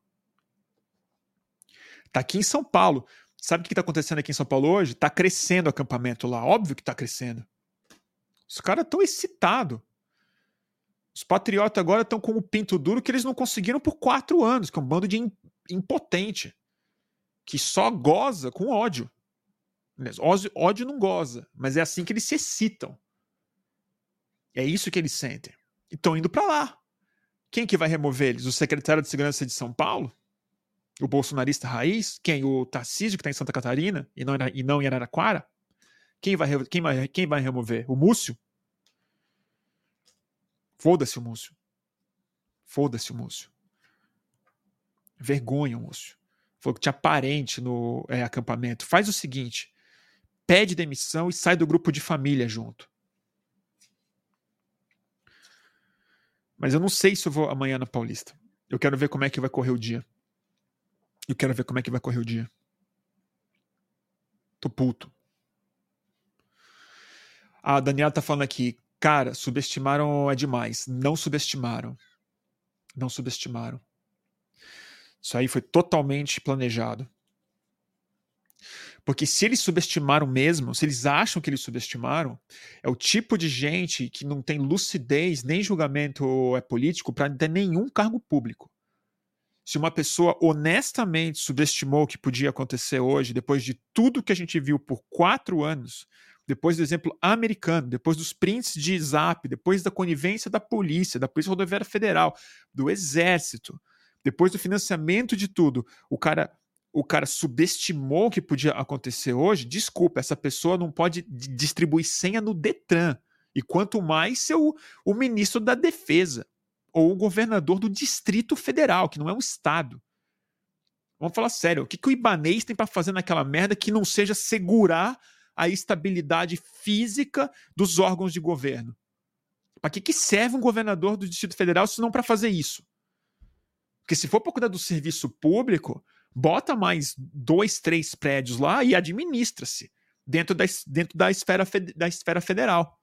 Tá aqui em São Paulo. Sabe o que está acontecendo aqui em São Paulo hoje? Está crescendo o acampamento lá. Óbvio que está crescendo. Os caras estão excitados. Os patriotas agora estão com o pinto duro que eles não conseguiram por quatro anos, que é um bando de impotente. Que só goza com ódio. Ódio, ódio não goza, mas é assim que eles se excitam. É isso que eles sentem. E estão indo para lá. Quem que vai remover eles? O secretário de Segurança de São Paulo? O bolsonarista raiz? Quem? O Tarcísio, que está em Santa Catarina e não, e não em Araraquara? Quem vai, quem, vai, quem vai remover? O Múcio? Foda-se o Múcio. Foda-se o Múcio. Vergonha Múcio. Falou que tinha parente no é, acampamento. Faz o seguinte: pede demissão e sai do grupo de família junto. Mas eu não sei se eu vou amanhã na Paulista. Eu quero ver como é que vai correr o dia. Eu quero ver como é que vai correr o dia. Tô puto. A Daniela tá falando aqui, cara, subestimaram é demais. Não subestimaram. Não subestimaram. Isso aí foi totalmente planejado. Porque se eles subestimaram mesmo, se eles acham que eles subestimaram, é o tipo de gente que não tem lucidez nem julgamento é político para ter nenhum cargo público. Se uma pessoa honestamente subestimou o que podia acontecer hoje, depois de tudo que a gente viu por quatro anos, depois do exemplo americano, depois dos prints de zap, depois da conivência da polícia, da Polícia Rodoviária Federal, do Exército, depois do financiamento de tudo, o cara o cara subestimou o que podia acontecer hoje, desculpa, essa pessoa não pode distribuir senha no Detran. E quanto mais ser o, o ministro da Defesa ou o governador do Distrito Federal, que não é um estado. Vamos falar sério, o que, que o Ibanês tem para fazer naquela merda que não seja segurar a estabilidade física dos órgãos de governo? Para que, que serve um governador do Distrito Federal se não para fazer isso? Porque se for para cuidar do serviço público, bota mais dois, três prédios lá e administra-se dentro da, dentro da, esfera, da esfera federal.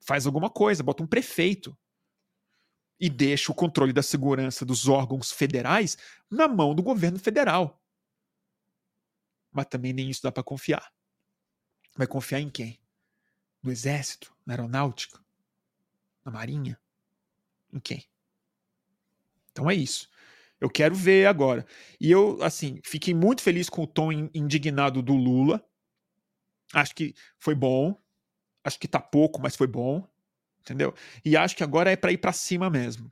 Faz alguma coisa, bota um prefeito. E deixa o controle da segurança dos órgãos federais na mão do governo federal. Mas também nem isso dá para confiar. Vai confiar em quem? No exército? Na aeronáutica? Na marinha? Em quem? Então é isso. Eu quero ver agora. E eu, assim, fiquei muito feliz com o tom indignado do Lula. Acho que foi bom. Acho que tá pouco, mas foi bom. Entendeu? E acho que agora é para ir para cima mesmo.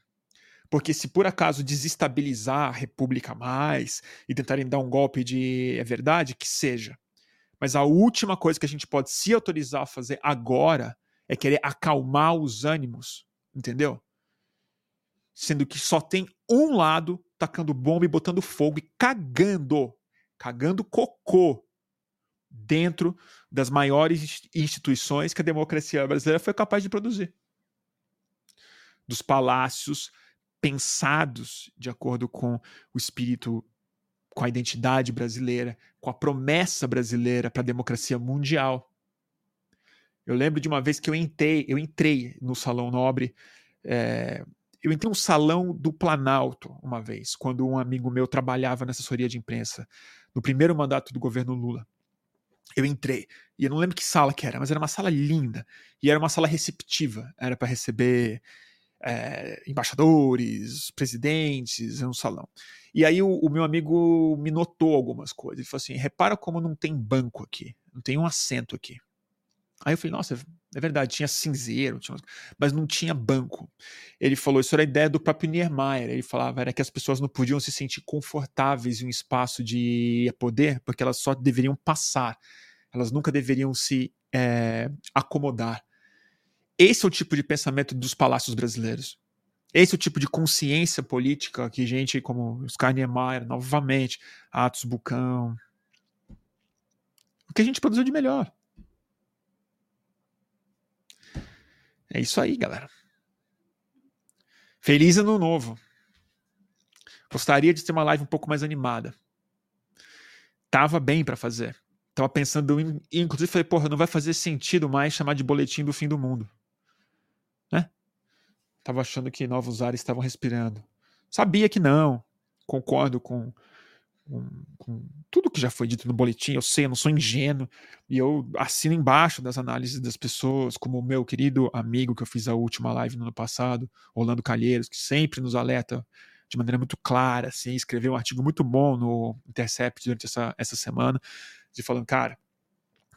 Porque se por acaso desestabilizar a República mais e tentarem dar um golpe de é verdade, que seja. Mas a última coisa que a gente pode se autorizar a fazer agora é querer acalmar os ânimos, entendeu? Sendo que só tem um lado tacando bomba e botando fogo e cagando, cagando cocô dentro das maiores instituições que a democracia brasileira foi capaz de produzir. Dos palácios pensados de acordo com o espírito, com a identidade brasileira, com a promessa brasileira para a democracia mundial. Eu lembro de uma vez que eu entrei, eu entrei no Salão Nobre é, eu entrei num salão do Planalto uma vez, quando um amigo meu trabalhava na assessoria de imprensa, no primeiro mandato do governo Lula. Eu entrei, e eu não lembro que sala que era, mas era uma sala linda, e era uma sala receptiva, era para receber é, embaixadores, presidentes, era um salão. E aí o, o, meu amigo me notou algumas coisas, ele falou assim, repara como não tem banco aqui, não tem um assento aqui. Aí eu falei, nossa, é verdade, tinha cinzeiro, tinha... mas não tinha banco. Ele falou, isso era a ideia do próprio Niemeyer. Ele falava era que as pessoas não podiam se sentir confortáveis em um espaço de poder, porque elas só deveriam passar. Elas nunca deveriam se é, acomodar. Esse é o tipo de pensamento dos palácios brasileiros. Esse é o tipo de consciência política que gente como Oscar Niemeyer, novamente, Atos Bucão, o que a gente produziu de melhor. É isso aí, galera. Feliz ano novo. Gostaria de ter uma live um pouco mais animada. Tava bem para fazer. Tava pensando inclusive falei, porra, não vai fazer sentido mais chamar de boletim do fim do mundo. Né? Tava achando que novos ares estavam respirando. Sabia que não. Concordo com com, com, tudo que já foi dito no boletim, eu sei, eu não sou ingênuo, e eu assino embaixo das análises das pessoas, como o meu querido amigo que eu fiz a última live no ano passado, Orlando Calheiros, que sempre nos alerta de maneira muito clara, assim, escreveu um artigo muito bom no Intercept durante essa, essa semana, de falando, cara,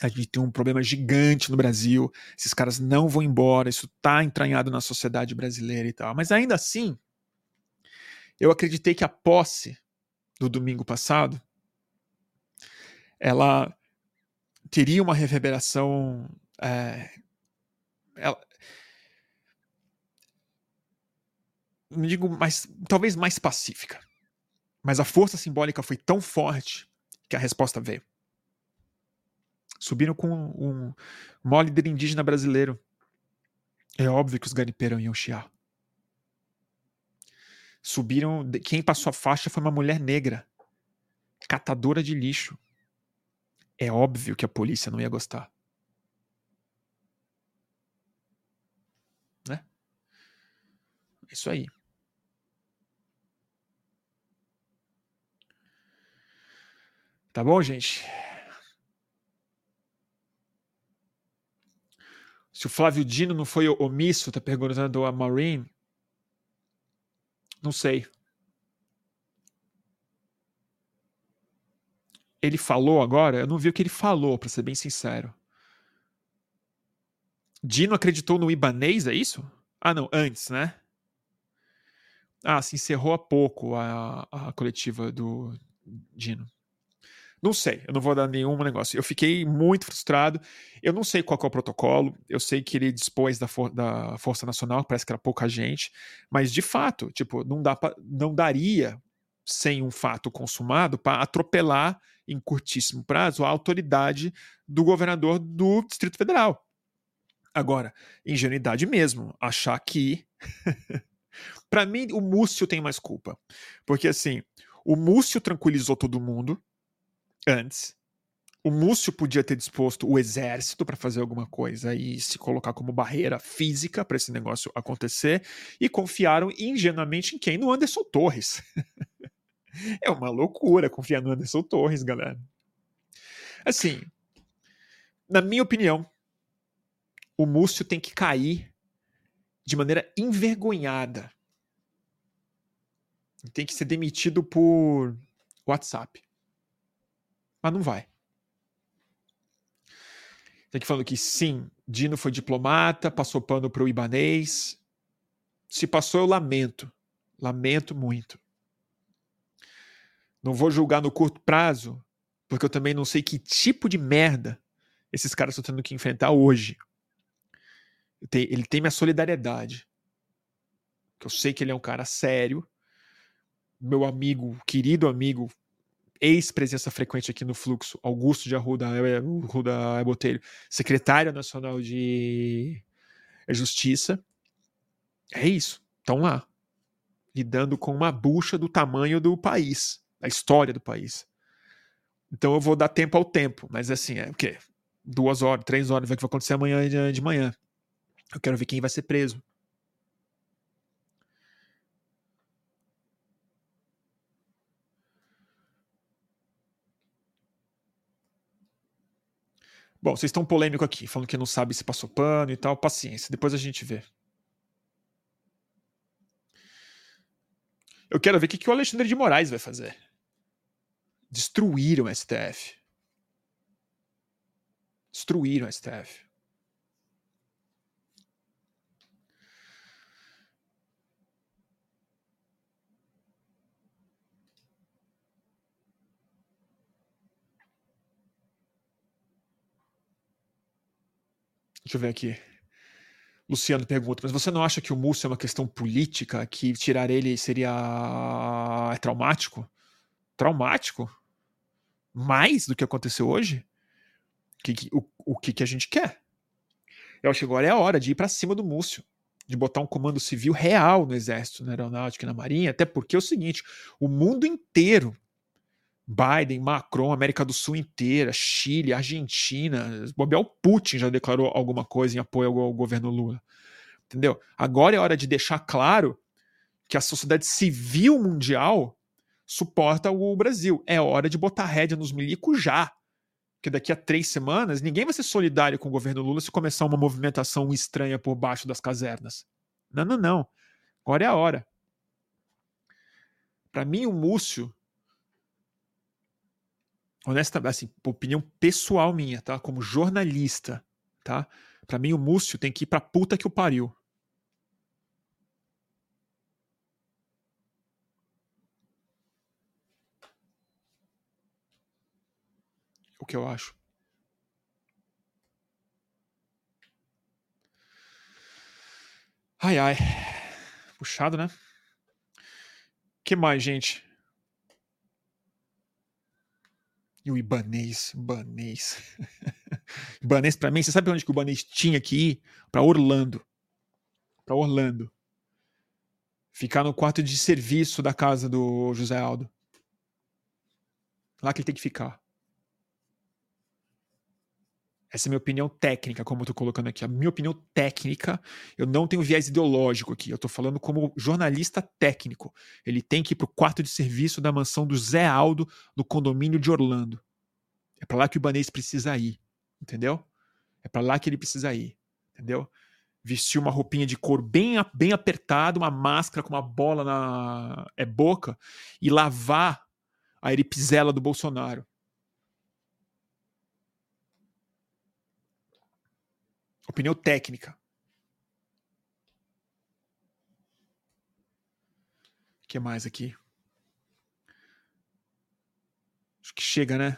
a gente tem um problema gigante no Brasil, esses caras não vão embora, isso está entranhado na sociedade brasileira e tal. Mas ainda assim, eu acreditei que a posse do domingo passado, ela teria uma reverberação. É, ela, não digo mais, talvez mais pacífica. Mas a força simbólica foi tão forte que a resposta veio. Subiram com um, um líder indígena brasileiro. É óbvio que os garimpeiros iam chiar subiram. Quem passou a faixa foi uma mulher negra. catadora de lixo. É óbvio que a polícia não ia gostar. Né? É isso aí. Tá bom, gente? Se o Flávio Dino não foi omisso, tá perguntando a Maureen. Não sei. Ele falou agora? Eu não vi o que ele falou, para ser bem sincero. Dino acreditou no Ibanês, é isso? Ah, não, antes, né? Ah, se encerrou há pouco a, a coletiva do Dino. Não sei, eu não vou dar nenhum negócio. Eu fiquei muito frustrado. Eu não sei qual é o protocolo. Eu sei que ele dispôs da, for da Força Nacional, parece que era pouca gente. Mas, de fato, tipo, não, dá pra, não daria, sem um fato consumado, para atropelar em curtíssimo prazo a autoridade do governador do Distrito Federal. Agora, ingenuidade mesmo, achar que. para mim, o Múcio tem mais culpa. Porque, assim, o Múcio tranquilizou todo mundo antes. O Múcio podia ter disposto o exército para fazer alguma coisa e se colocar como barreira física para esse negócio acontecer e confiaram ingenuamente em quem? No Anderson Torres. é uma loucura confiar no Anderson Torres, galera. Assim, na minha opinião, o Múcio tem que cair de maneira envergonhada. Tem que ser demitido por WhatsApp mas não vai. Tá aqui falando que sim, Dino foi diplomata, passou pano para o Ibanês. Se passou, eu lamento. Lamento muito. Não vou julgar no curto prazo, porque eu também não sei que tipo de merda esses caras estão tendo que enfrentar hoje. Ele tem minha solidariedade. Eu sei que ele é um cara sério. Meu amigo, querido amigo, ex-presença frequente aqui no Fluxo, Augusto de Arruda, Arruda Botelho, secretário nacional de Justiça. É isso. Estão lá. Lidando com uma bucha do tamanho do país, da história do país. Então eu vou dar tempo ao tempo, mas assim, é o quê? Duas horas, três horas, vai que vai acontecer amanhã de manhã. Eu quero ver quem vai ser preso. Bom, vocês estão polêmico aqui, falando que não sabe se passou pano e tal. Paciência, depois a gente vê. Eu quero ver o que, o Alexandre de Moraes vai fazer. Destruíram o STF. Destruíram o STF. Deixa eu ver aqui. Luciano pergunta, mas você não acha que o Múcio é uma questão política, que tirar ele seria é traumático? Traumático? Mais do que aconteceu hoje? Que, que, o, o que, que a gente quer? Eu acho que agora é a hora de ir para cima do Múcio, de botar um comando civil real no Exército, na Aeronáutica e na Marinha, até porque é o seguinte: o mundo inteiro Biden, Macron, América do Sul inteira, Chile, Argentina, o Putin já declarou alguma coisa em apoio ao, governo Lula. Entendeu? Agora é hora de deixar claro que a sociedade civil mundial suporta o Brasil. É hora de botar rédea nos milicos já. Porque daqui a três semanas ninguém vai ser solidário com o governo Lula se começar uma movimentação estranha por baixo das casernas. Não, não, não. Agora é a hora. Para mim, o Múcio honesta, assim, opinião pessoal minha, tá? Como jornalista, tá? Para mim o Múcio tem que ir pra puta que o pariu. O que eu acho. Ai ai. Puxado, né? que mais, gente? E o Ibanês, Ibanês. Ibanês, para mim, você sabe onde que o Ibanês tinha que ir? Para Orlando. Para Orlando. Ficar no quarto de serviço da casa do José Aldo. Lá que ele tem que ficar. Essa é a minha opinião técnica, como eu tô colocando aqui. A minha opinião técnica, eu não tenho viés ideológico aqui. Eu tô falando como jornalista técnico. Ele tem que ir pro quarto de serviço da mansão do Zé Aldo, no condomínio de Orlando. É para lá que o Ibanez precisa ir. Entendeu? É para lá que ele precisa ir. Entendeu? Vestir uma roupinha de cor bem, bem apertada, uma máscara com uma bola na é, boca e lavar a eripizela do Bolsonaro. Opinião técnica. O que mais aqui? Acho que chega, né?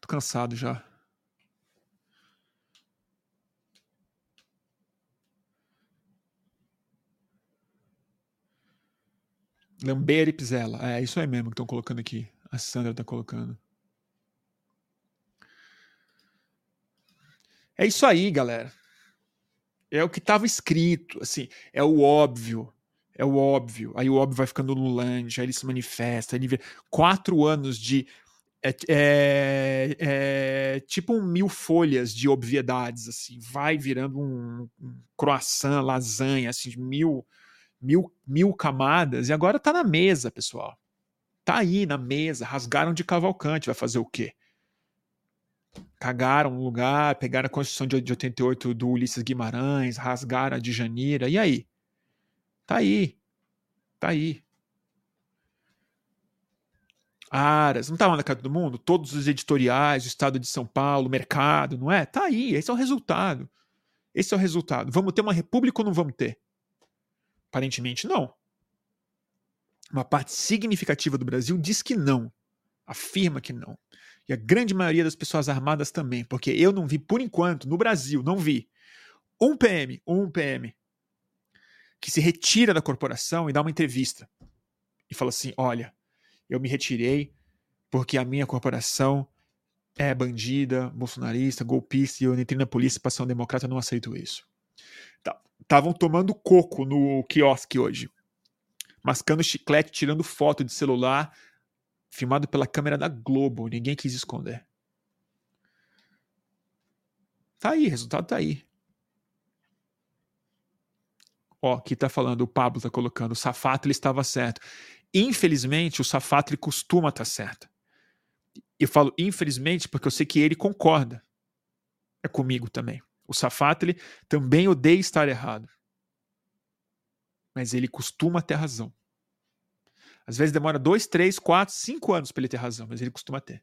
Tô cansado já. Lamber e Pizela. É isso aí mesmo que estão colocando aqui. A Sandra tá colocando. É isso aí, galera. É o que estava escrito, assim, é o óbvio. É o óbvio. Aí o óbvio vai ficando lulante, aí ele se manifesta. Ele vê quatro anos de. É, é, é, tipo um mil folhas de obviedades, assim, vai virando um, um croissant, lasanha, assim, de mil, mil, mil camadas, e agora tá na mesa, pessoal. Tá aí na mesa, rasgaram de Cavalcante, vai fazer o quê? Cagaram no lugar, pegaram a Constituição de 88 do Ulisses Guimarães, rasgaram a de Janira, e aí? Tá aí. Tá aí. Aras, não estava na cara do mundo? Todos os editoriais, o Estado de São Paulo, o mercado, não é? Tá aí, esse é o resultado. Esse é o resultado. Vamos ter uma república ou não vamos ter? Aparentemente, não. Uma parte significativa do Brasil diz que não. Afirma que não. E a grande maioria das pessoas armadas também, porque eu não vi, por enquanto, no Brasil, não vi um PM, um PM, que se retira da corporação e dá uma entrevista e fala assim: olha, eu me retirei porque a minha corporação é bandida, bolsonarista, golpista, e eu entrei na polícia para ser um democrata, não aceito isso. Estavam tá, tomando coco no quiosque hoje, mascando chiclete, tirando foto de celular, filmado pela câmera da Globo, ninguém quis esconder. Tá aí, resultado tá aí. Ó, aqui tá falando, o Pablo tá colocando, o Safato ele estava certo. Infelizmente, o Safato ele costuma estar tá certo. Eu falo infelizmente porque eu sei que ele concorda. É comigo também. O Safato ele também odeia estar errado. Mas ele costuma ter razão. Às vezes demora dois, três, quatro, cinco anos para ele ter razão, mas ele costuma ter.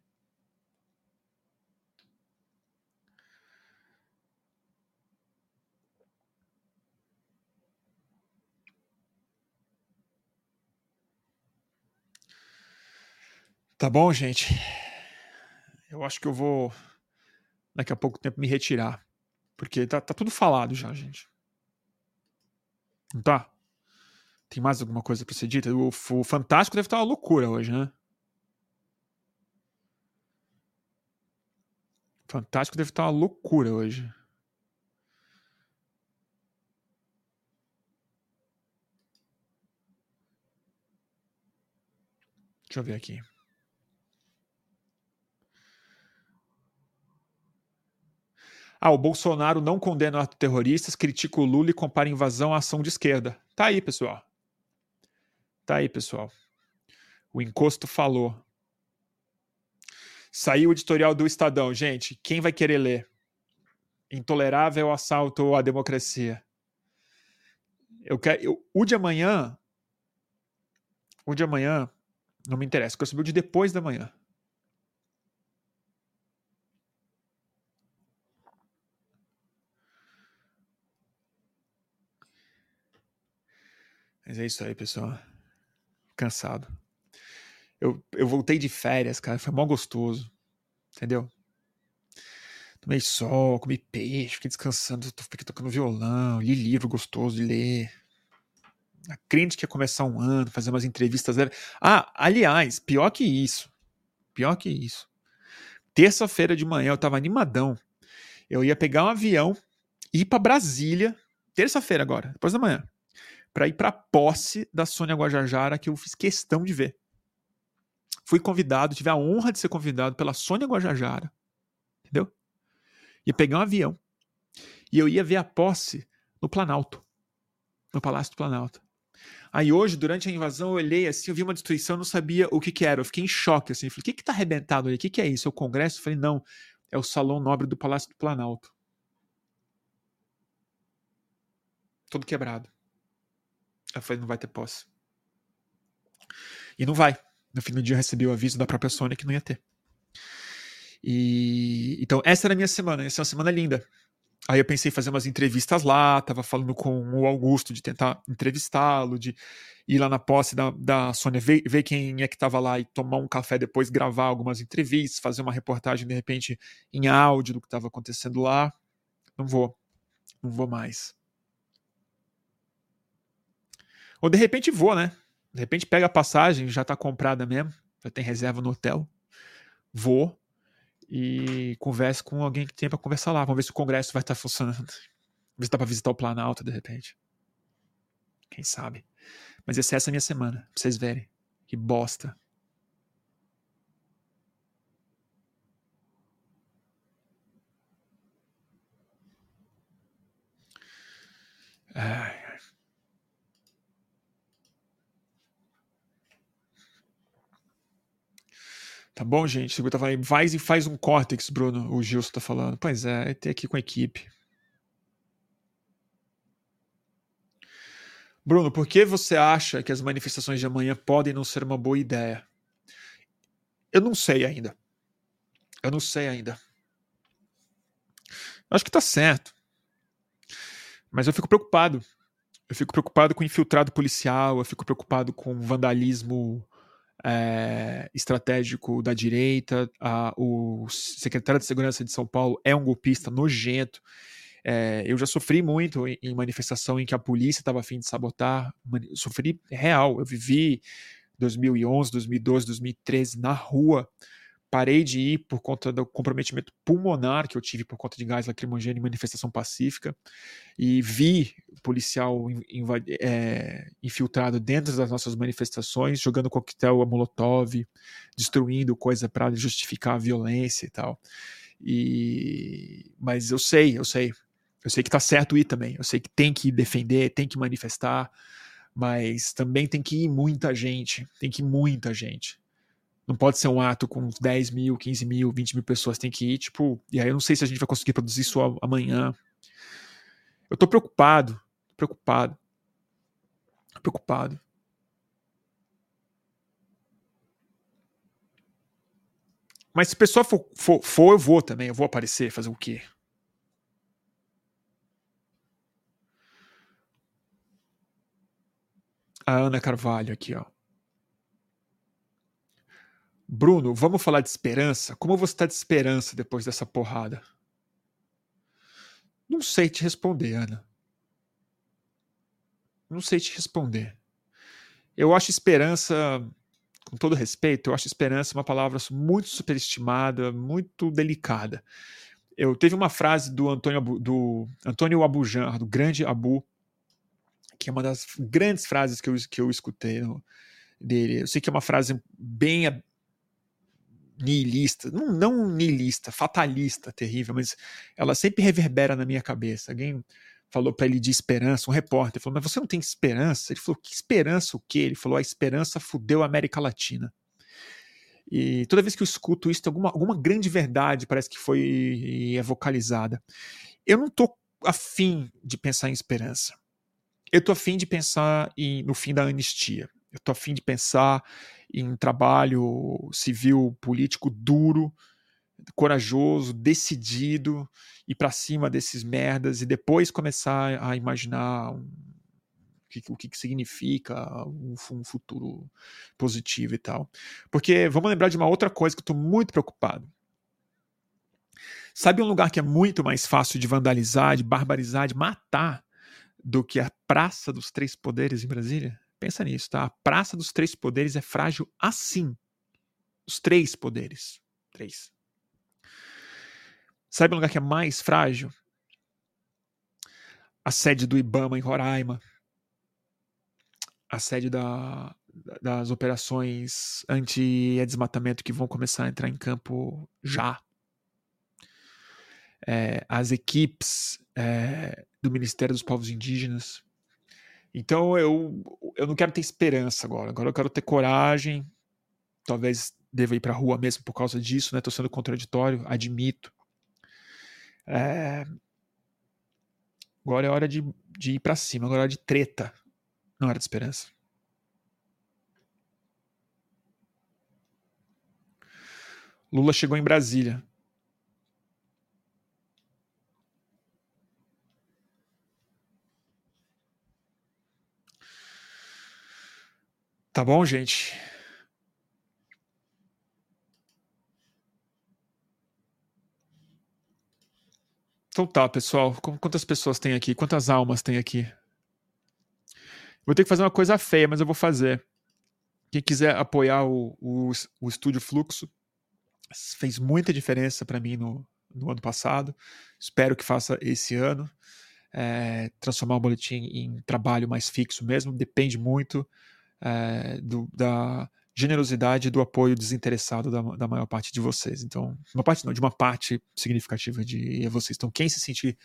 Tá bom, gente? Eu acho que eu vou daqui a pouco tempo me retirar. Porque tá, tá tudo falado já, gente. Não tá? Tem mais alguma coisa pra ser dita? O, o Fantástico deve estar uma loucura hoje, né? Fantástico deve estar uma loucura hoje. Deixa eu ver aqui. Ah, o Bolsonaro não condena atos terroristas, critica o Lula e compara invasão à ação de esquerda. Tá aí, pessoal. Tá aí, pessoal. O encosto falou. Saiu o editorial do Estadão. Gente, quem vai querer ler? Intolerável assalto à democracia. Eu quero, eu, o de amanhã. O de amanhã não me interessa, porque eu subi o de depois da manhã. Mas é isso aí, pessoal cansado. Eu, eu voltei de férias, cara, foi mó gostoso. Entendeu? Tomei sol, comi peixe, fiquei descansando, fiquei tocando violão, li livro gostoso de ler. A crente que ia começar um ano, fazer umas entrevistas. Ah, aliás, pior que isso. Pior que isso. Terça-feira de manhã eu tava animadão. Eu ia pegar um avião ir para Brasília. Terça-feira agora, depois da manhã para ir para a posse da Sônia Guajajara, que eu fiz questão de ver. Fui convidado, tive a honra de ser convidado pela Sônia Guajajara, entendeu? Ia pegar um avião e eu ia ver a posse no Planalto, no Palácio do Planalto. Aí hoje, durante a invasão, eu olhei assim, eu vi uma destruição, não sabia o que, que era. Eu fiquei em choque, assim. Falei, o que que tá arrebentado ali? O que que é isso? É o Congresso? Eu falei, não, é o Salão Nobre do Palácio do Planalto. Todo quebrado. Falei, não vai ter posse. E não vai. No fim do dia recebi o aviso da própria Sony que não ia ter. E então essa era a minha semana, essa é uma semana linda. Aí eu pensei em fazer umas entrevistas lá, tava falando com o Augusto de tentar entrevistá-lo, de ir lá na posse da, da Sônia, ver, ver quem é que tava lá e tomar um café depois, gravar algumas entrevistas, fazer uma reportagem de repente em áudio do que estava acontecendo lá. Não vou, não vou mais. Ou de repente vou, né? De repente pega a passagem, já tá comprada mesmo, já tem reserva no hotel. Vou, e converse com alguém que tem para conversar lá. Vamos ver se o Congresso vai estar tá funcionando. Vamos ver se dá para visitar o Planalto de repente. Quem sabe? Mas essa é essa minha semana, pra vocês verem. Que bosta. Ai, Tá bom, gente? Você tá falando, vai e faz um córtex, Bruno, o Gilson tá falando. Pois é, ter aqui com a equipe. Bruno, por que você acha que as manifestações de amanhã podem não ser uma boa ideia? Eu não sei ainda. Eu não sei ainda. Eu acho que tá certo. Mas eu fico preocupado. Eu fico preocupado com infiltrado policial, eu fico preocupado com vandalismo é, estratégico da direita, a, o secretário de Segurança de São Paulo é um golpista nojento. É, eu já sofri muito em, em, manifestação em que a polícia estava afim de sabotar, sofri real. Eu vivi 2011, 2012, 2013 na rua parei de ir por conta do comprometimento pulmonar que eu tive por conta de gás lacrimogêneo em manifestação pacífica e vi policial é, infiltrado dentro das nossas manifestações, jogando coquetel a molotov, destruindo coisa para justificar a violência e tal. E mas eu sei, eu sei, eu sei que tá certo ir também, eu sei que tem que defender, tem que manifestar, mas também tem que ir muita gente, tem que ir muita gente. Não pode ser um ato com 10 mil, 15 mil, 20 mil pessoas. Tem que ir, tipo. E aí eu não sei se a gente vai conseguir produzir isso amanhã. Eu tô preocupado. Preocupado. Preocupado. Mas se o pessoal for, for, for, eu vou também. Eu vou aparecer, fazer o quê? A Ana Carvalho aqui, ó. Bruno, vamos falar de esperança? Como você está de esperança depois dessa porrada? Não sei te responder, Ana. Não sei te responder. Eu acho esperança, com todo respeito, eu acho esperança uma palavra muito superestimada, muito delicada. Eu teve uma frase do Antônio do Antônio Abujan, do grande Abu, que é uma das grandes frases que eu, que eu escutei dele. Eu sei que é uma frase bem nihilista, não, não nihilista, fatalista, terrível, mas ela sempre reverbera na minha cabeça. Alguém falou para ele de esperança, um repórter falou: Mas você não tem esperança? Ele falou: Que esperança o quê? Ele falou: A esperança fudeu a América Latina. E toda vez que eu escuto isso, alguma, alguma grande verdade parece que foi é vocalizada. Eu não estou afim de pensar em esperança. Eu estou afim de pensar em, no fim da anistia. Eu estou afim de pensar em trabalho civil político duro, corajoso, decidido, ir para cima desses merdas e depois começar a imaginar um, o, que, que, significa um, um, futuro positivo e tal. Porque vamos lembrar de uma outra coisa que eu estou muito preocupado. Sabe um lugar que é muito mais fácil de vandalizar, de barbarizar, de matar do que a Praça dos Três Poderes em Brasília? Pensa nisso, tá? A Praça dos Três Poderes é frágil assim. Os três poderes. Três. Sabe um lugar que é mais frágil? A sede do Ibama em Roraima. A sede da, das operações anti-desmatamento que vão começar a entrar em campo já. É, as equipes é, do Ministério dos Povos Indígenas. Então eu, eu não quero ter esperança agora. Agora eu quero ter coragem. Talvez deva ir para a rua mesmo por causa disso, né? Estou sendo contraditório, admito. É... Agora é hora de, de ir para cima, agora é hora de treta, não era de esperança. Lula chegou em Brasília. Tá bom, gente? Então tá, pessoal. Quantas pessoas tem aqui? Quantas almas tem aqui? Vou ter que fazer uma coisa feia, mas eu vou fazer. Quem quiser apoiar o, o, o Estúdio Fluxo, fez muita diferença para mim no, no ano passado. Espero que faça esse ano. É, transformar o boletim em trabalho mais fixo mesmo, depende muito é, do, da generosidade do apoio desinteressado da, da, maior parte de vocês. Então, uma parte não, de uma parte significativa de vocês. Então, quem se sentir,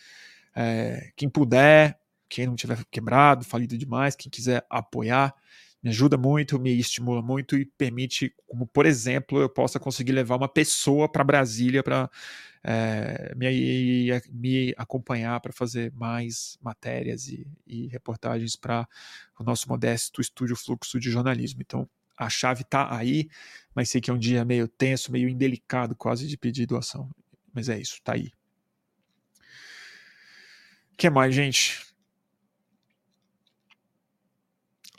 é, quem puder, quem não tiver quebrado, falido demais, quem quiser apoiar, me ajuda muito, me estimula muito e permite, como por exemplo, eu possa conseguir levar uma pessoa para Brasília para é, me, me, acompanhar para fazer mais matérias e, e reportagens para o nosso modesto estúdio Fluxo de Jornalismo. Então, a chave está aí, mas sei que é um dia meio tenso, meio indelicado quase de pedir doação. Mas é isso, está aí. O que mais, gente?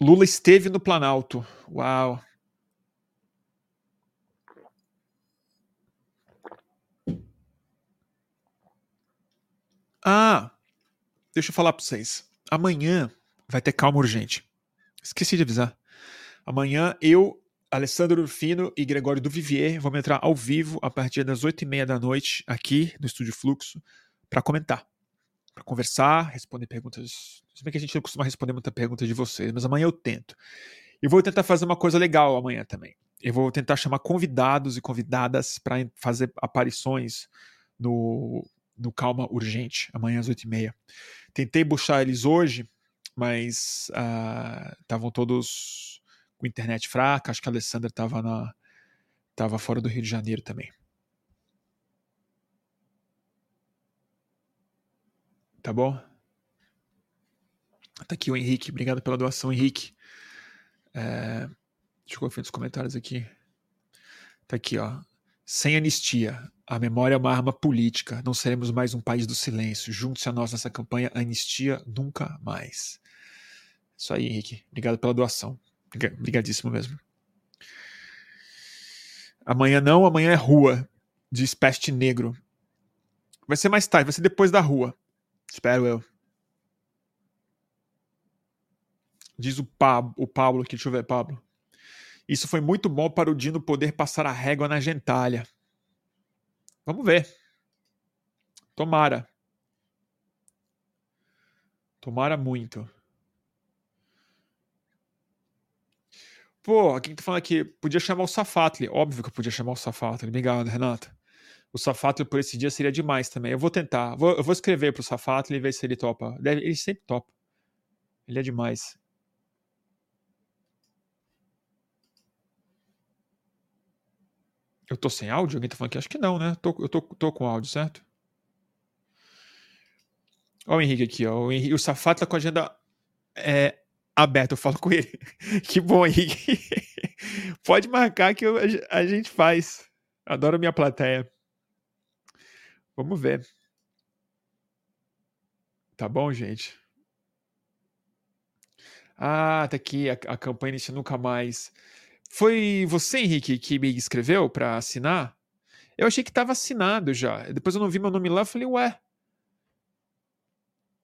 Lula esteve no Planalto. Uau. Ah, deixa eu falar para vocês. Amanhã vai ter calma urgente. Esqueci de avisar. Amanhã eu, Alessandro Rufino e Gregório Duvivier vamos entrar ao vivo a partir das oito e meia da noite aqui no Estúdio Fluxo para comentar, para conversar, responder perguntas. Se bem que a gente não costuma responder muita pergunta de vocês, mas amanhã eu tento. E vou tentar fazer uma coisa legal amanhã também. Eu vou tentar chamar convidados e convidadas para fazer aparições no, no Calma Urgente, amanhã às oito e meia. Tentei buscar eles hoje, mas estavam uh, todos com internet fraca. Acho que a Alessandra estava na estava fora do Rio de Janeiro também. Tá bom? Tá aqui o Henrique. Obrigado pela doação, Henrique. É, deixa eu conferir nos comentários aqui. Tá aqui, ó. Sem anistia. A memória é uma arma política. Não seremos mais um país do silêncio. Junte-se a nós nessa campanha. Anistia nunca mais. Isso aí, Henrique. Obrigado pela doação. Obrigadíssimo mesmo. Amanhã não, amanhã é rua. Diz Peste Negro. Vai ser mais tarde, vai ser depois da rua. Espero eu. Diz o Pablo, o Pablo aqui, deixa eu ver, Pablo. Isso foi muito bom para o Dino poder passar a régua na gentalha. Vamos ver. Tomara. Tomara muito. Pô, quem tá falando aqui? Podia chamar o Safatli. Óbvio que eu podia chamar o Safatli. Obrigado, Renata. O Safatli por esse dia seria demais também. Eu vou tentar. Vou, eu vou escrever pro Safatli e ver se ele topa. Deve, ele sempre topa. Ele é demais. Eu tô sem áudio? Alguém tá falando aqui? Acho que não, né? Tô, eu tô, tô com áudio, certo? Olha o Henrique aqui, ó. O, Henrique, o Safatli tá com a agenda é, aberto, eu falo com ele. que bom, Henrique. Pode marcar que eu, a gente faz. Adoro minha plateia. Vamos ver. Tá bom, gente? Ah, tá aqui a, a campanha Nunca Mais. Foi você, Henrique, que me escreveu para assinar? Eu achei que estava assinado já. Depois eu não vi meu nome lá, eu falei, ué,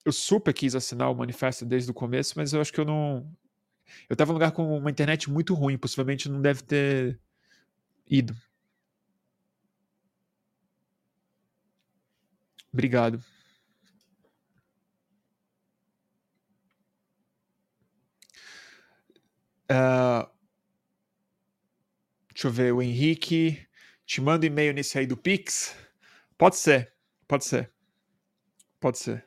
eu super quis assinar o manifesto desde o começo, mas eu acho que eu não. Eu estava num lugar com uma internet muito ruim, possivelmente não deve ter ido. Obrigado. Uh, Deixa eu ver, o Henrique. Te manda e-mail nesse aí do Pix. Pode ser, pode ser. Pode ser.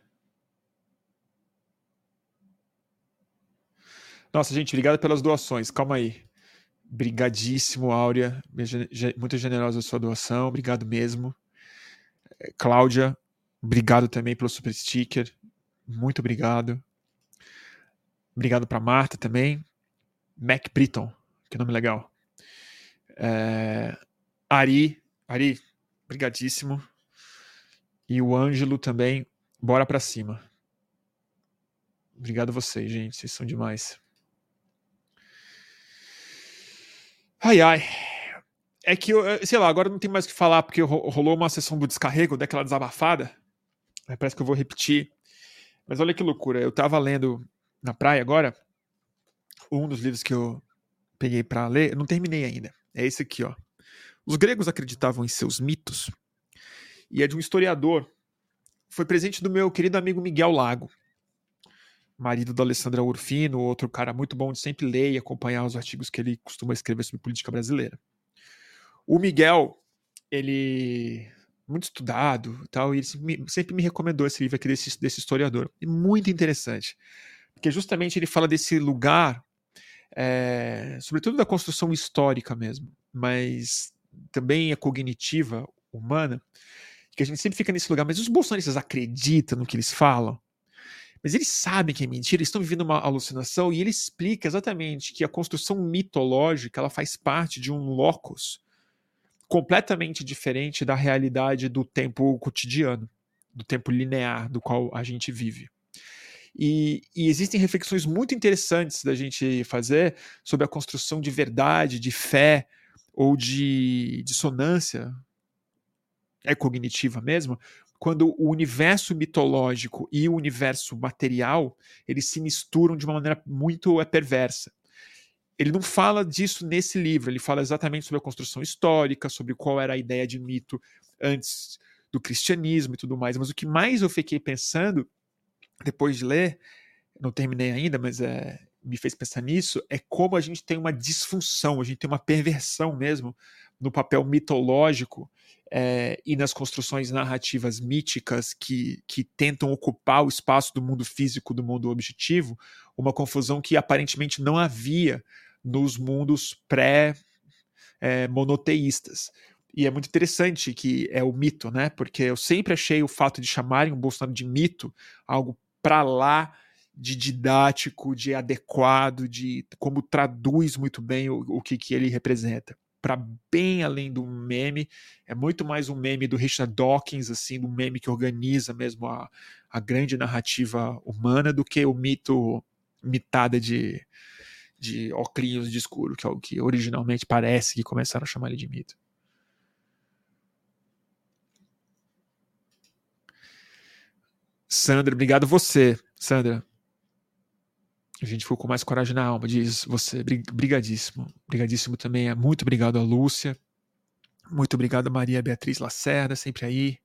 Nossa, gente, obrigado pelas doações. Calma aí. Brigadíssimo, Áurea. Muito generosa a sua doação. Obrigado mesmo. É, Cláudia, obrigado também pelo super sticker. Muito obrigado. Obrigado para Marta também. Mac Britton, que nome legal. É... Ari, Ari, brigadíssimo. E o Ângelo também, bora para cima. Obrigado a vocês, gente, vocês são demais. Ai, ai. É que, eu, sei lá, agora não tem mais o que falar, porque rolou uma sessão do descarrego, daquela desabafada. Parece que eu vou repetir. Mas olha que loucura. Eu tava lendo na praia agora um dos livros que eu peguei para ler. Eu não terminei ainda. É esse aqui, ó. Os gregos acreditavam em seus mitos. E é de um historiador. Foi presente do meu querido amigo Miguel Lago marido da Alessandra Urfino, outro cara muito bom de sempre ler e acompanhar os artigos que ele costuma escrever sobre política brasileira. O Miguel, ele muito estudado, tal, e ele sempre me, sempre me recomendou esse livro aqui desse, desse historiador. E muito interessante, porque justamente ele fala desse lugar, é, sobretudo da construção histórica mesmo, mas também a cognitiva humana, que a gente sempre fica nesse lugar. Mas os bolsonaristas acreditam no que eles falam? Mas eles sabem que é mentira, eles estão vivendo uma alucinação e ele explica exatamente que a construção mitológica ela faz parte de um locus completamente diferente da realidade do tempo cotidiano, do tempo linear do qual a gente vive. E, e, existem reflexões muito interessantes da gente fazer sobre a construção de verdade, de fé ou de dissonância é cognitiva mesmo, quando o universo mitológico e o universo material eles se misturam de uma maneira muito é, perversa. Ele não fala disso nesse livro, ele fala exatamente sobre a construção histórica, sobre qual era a ideia de mito antes do cristianismo e tudo mais. Mas o que mais eu fiquei pensando, depois de ler, não terminei ainda, mas é, me fez pensar nisso, é como a gente tem uma disfunção, a gente tem uma perversão mesmo no papel mitológico é, e nas construções narrativas míticas que, que tentam ocupar o espaço do mundo físico, do mundo objetivo, uma confusão que aparentemente não havia nos mundos pré-monoteístas. É, e é muito interessante que é o mito, né? Porque eu sempre achei o fato de chamarem o Bolsonaro de mito algo para lá de didático, de adequado, de como traduz muito bem o, o que, que ele representa para bem além do meme, é muito mais um meme do Richard Dawkins, assim, um meme que organiza mesmo a, a grande narrativa humana, do que o mito mitada de, de de escuro, que é o que originalmente parece que começaram a chamar ele de mito. Sandra, obrigado você, Sandra. A gente ficou com mais coragem na alma, diz você. Brigadíssimo. Brigadíssimo também. Muito obrigado a Lúcia. Muito obrigado a Maria Beatriz Lacerda, sempre aí.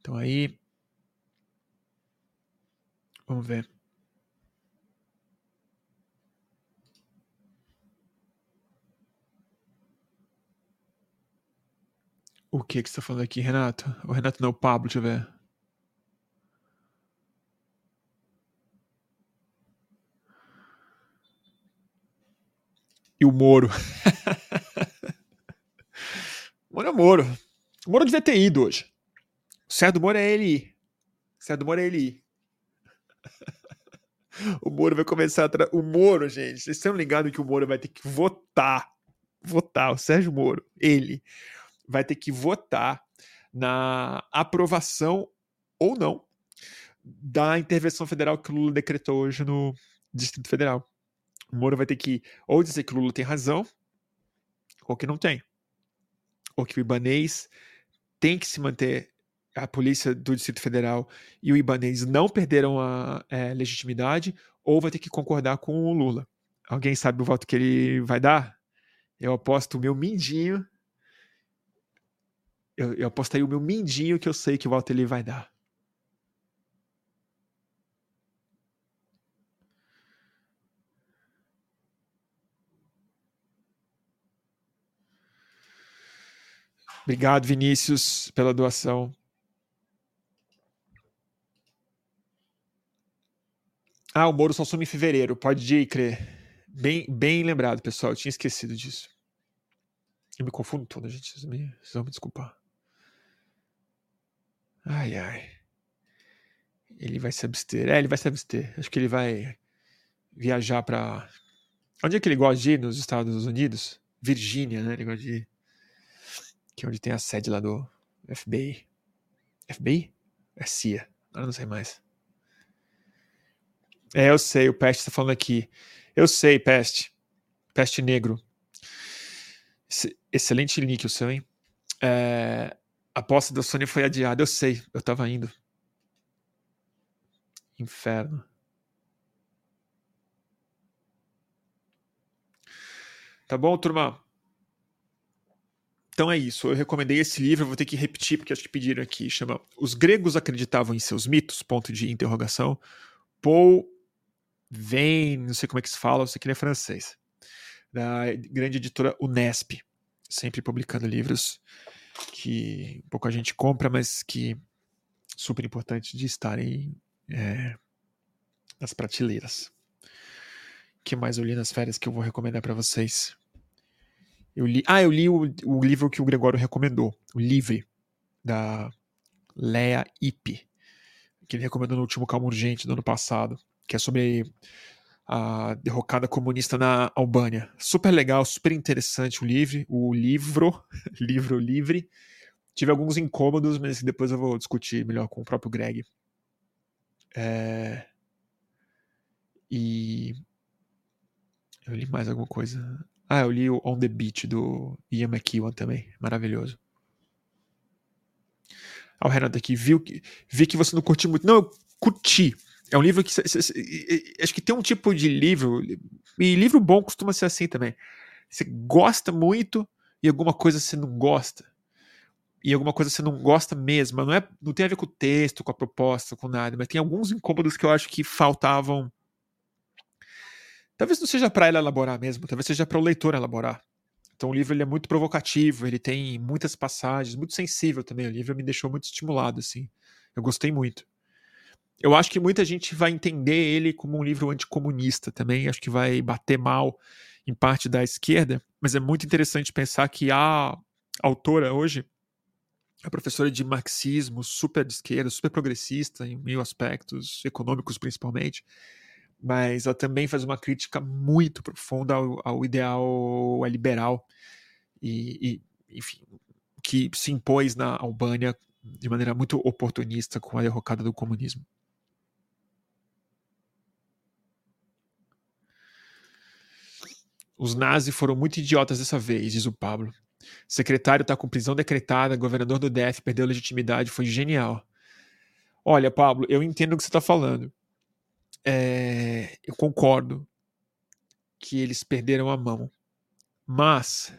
Então aí. Vamos ver. O que que você está falando aqui, Renato? O Renato não, o Pablo, deixa eu ver. E o Moro. Moro é Moro. O Moro devia ter ido hoje. O certo do Moro é ele ir. O certo do Moro é ele ir. O Moro vai começar a. Tra... O Moro, gente, vocês estão ligados que o Moro vai ter que votar. Votar, o Sérgio Moro, ele vai ter que votar na aprovação ou não da intervenção federal que o Lula decretou hoje no Distrito Federal. O Moro vai ter que ou dizer que o Lula tem razão, ou que não tem. Ou que o Ibanês tem que se manter, a polícia do Distrito Federal e o Ibanês não perderam a é, legitimidade, ou vai ter que concordar com o Lula. Alguém sabe o voto que ele vai dar? Eu aposto o meu mindinho. Eu, eu apostaria o meu mindinho que eu sei que voto ele vai dar. Obrigado, Vinícius, pela doação. Ah, o Moro só some em fevereiro, pode ir, crer. Bem, bem lembrado, pessoal, eu tinha esquecido disso. Eu me confundo todo, gente, vocês, me, vocês vão me desculpar. Ai, ai. Ele vai se abster. É, ele vai se abster. Acho que ele vai viajar para. Onde é que ele gosta de ir nos Estados Unidos? Virgínia, né? Ele gosta de ir. Que é onde tem a sede lá do FBI. FBI? É CIA. Agora não sei mais. É, eu sei, o Peste está falando aqui. Eu sei, Peste. Peste Negro. Excelente link o seu, hein? É, a posse da Sony foi adiada. Eu sei, eu tava indo. Inferno. Tá bom, turma? Então é isso. Eu recomendei esse livro, vou ter que repetir porque acho que pediram aqui. Chama Os Gregos Acreditavam em Seus Mitos? Ponto de interrogação. Paul Vem, não sei como é que se fala, sei que ele é francês. Da grande editora Unesp, sempre publicando livros que pouca gente compra, mas que super importante de estarem é, nas prateleiras. Que mais eu li nas férias que eu vou recomendar para vocês? Eu li, ah, eu li o, o, livro que o Gregório recomendou, o Livre, da Lea Ipe, que ele recomendou no último Calma Urgente do ano passado, que é sobre a derrocada comunista na Albânia. Super legal, super interessante o livro, o livro, livro livre. Tive alguns incômodos, mas depois eu vou discutir melhor com o próprio Greg. É... E eu li mais alguma coisa. Ah, eu li o On the Beach do Ian McEwan também, maravilhoso. Ah, o Renato aqui, viu que, vi que você não curtiu muito. Não, eu curti. É um livro que. Acho que tem um tipo de livro. E livro bom costuma ser assim também. Você gosta muito e alguma coisa você não gosta. E alguma coisa você não gosta mesmo. Não, é, não tem a ver com o texto, com a proposta, com nada. Mas tem alguns incômodos que eu acho que faltavam. Talvez não seja para ela elaborar mesmo, talvez seja para o leitor elaborar. Então o livro ele é muito provocativo, ele tem muitas passagens, muito sensível também. O livro me deixou muito estimulado, assim. Eu gostei muito. Eu acho que muita gente vai entender ele como um livro anticomunista também, acho que vai bater mal em parte da esquerda, mas é muito interessante pensar que a autora hoje é professora de marxismo, super de esquerda, super progressista em mil aspectos, econômicos principalmente, mas ela também faz uma crítica muito profunda ao, ao ideal liberal e, e, enfim, que se impôs na Albânia de maneira muito oportunista com a derrocada do comunismo. Os nazis foram muito idiotas dessa vez, diz o Pablo. Secretário está com prisão decretada, governador do DF perdeu legitimidade, foi genial. Olha, Pablo, eu entendo o que você está falando. É, eu concordo que eles perderam a mão. Mas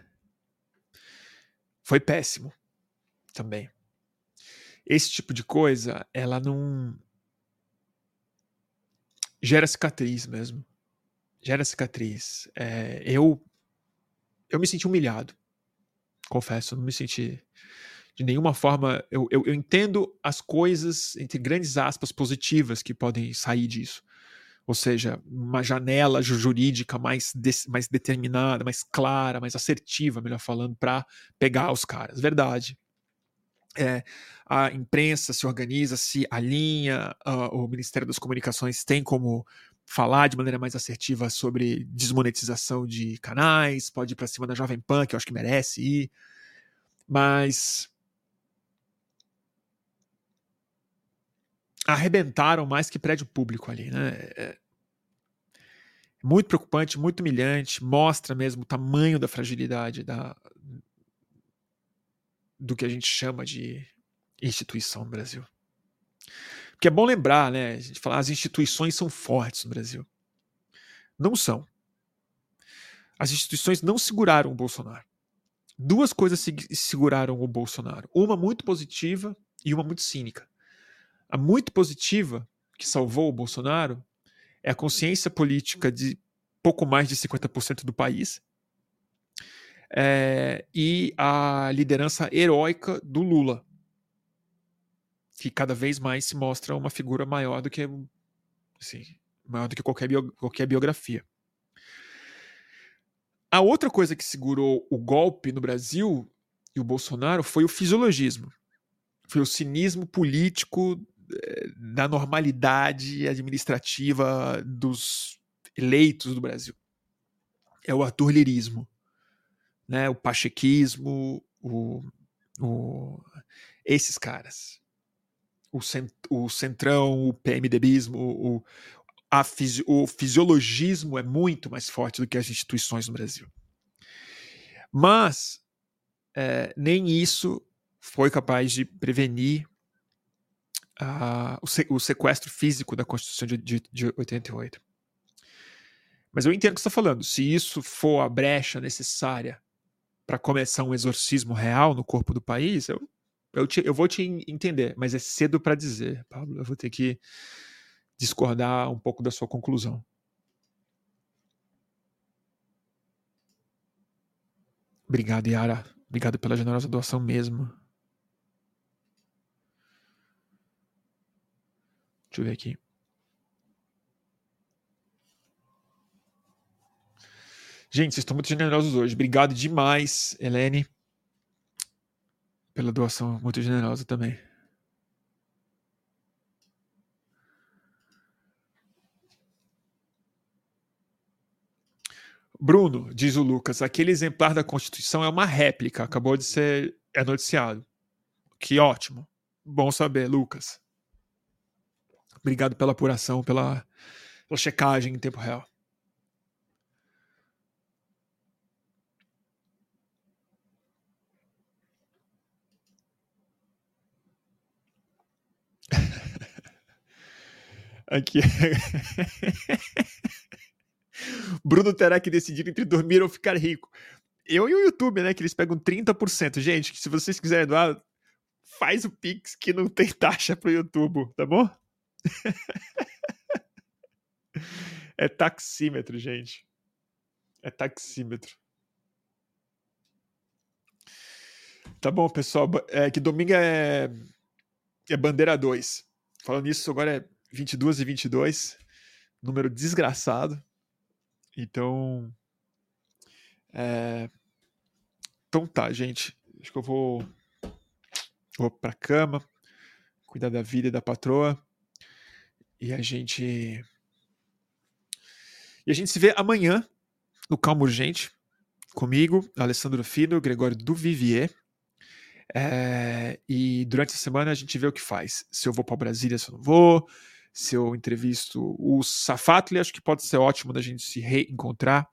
foi péssimo também. Esse tipo de coisa, ela não gera cicatriz mesmo gera cicatriz. É, eu eu me senti humilhado, confesso, não me senti de nenhuma forma. Eu, eu, eu, entendo as coisas, entre grandes aspas, positivas que podem sair disso. Ou seja, uma janela jurídica mais, de, mais determinada, mais clara, mais assertiva, melhor falando, para pegar os caras. Verdade. É, a imprensa se organiza, se alinha, uh, o Ministério das Comunicações tem como falar de maneira mais assertiva sobre desmonetização de canais, pode ir para cima da Jovem Pan, que eu acho que merece ir, mas arrebentaram mais que prédio público ali, né? É muito preocupante, muito humilhante, mostra mesmo o tamanho da fragilidade da, do que a gente chama de instituição no Brasil. Porque é bom lembrar, né? A gente fala, as instituições são fortes no Brasil. Não são. As instituições não seguraram o Bolsonaro. Duas coisas seguraram o Bolsonaro. Uma muito positiva e uma muito cínica. A muito positiva, que salvou o Bolsonaro, é a consciência política de pouco mais de 50% do país. é, e a liderança heróica do Lula, que cada vez mais se mostra uma figura maior do que assim, maior do que qualquer, bio, qualquer biografia. A outra coisa que segurou o golpe no Brasil e o Bolsonaro foi o fisiologismo. Foi o cinismo político da normalidade administrativa dos eleitos do Brasil. É o arturlirismo, né? o pachequismo, o, o, esses caras. O, cent, o centrão, o PMDBismo, o, a fisi o fisiologismo é muito mais forte do que as instituições no Brasil. Mas é, nem isso foi capaz de prevenir o, sequestro físico da Constituição de, de, de 88. Mas eu entendo o que você está falando. Se isso for a brecha necessária para começar um exorcismo real no corpo do país, eu, eu, te, eu vou te entender, mas é cedo para dizer, Pablo. Eu vou ter que discordar um pouco da sua conclusão. Obrigado, Yara. Obrigado pela generosa doação mesmo. Deixa eu ver aqui. Gente, vocês estão muito generosos hoje. Obrigado demais, Helene, pela doação muito generosa também. Bruno, diz o Lucas, aquele exemplar da Constituição é uma réplica, acabou de ser é noticiado. Que ótimo. Bom saber, Lucas. Obrigado pela apuração, pela, pela checagem em tempo real. Aqui. Bruno terá que decidir entre dormir ou ficar rico. Eu e o YouTube, né? Que eles pegam 30%. Gente, se vocês quiserem doar, faz o Pix que não tem taxa pro YouTube, tá bom? é taxímetro, gente. É taxímetro. Tá bom, pessoal. É que domingo é, é bandeira 2. Falando nisso, agora é 22 e 22. Número desgraçado. Então. É... Então tá, gente. Acho que eu vou. Vou pra cama, cuidar da vida e da patroa. E a gente. E a gente se vê amanhã no Calmo Urgente, comigo, Alessandro Fino, Gregório Duvivier. É, e durante a semana a gente vê o que faz. Se eu vou para Brasília, se eu não vou se eu entrevisto o Safatli, acho que pode ser ótimo da gente se reencontrar.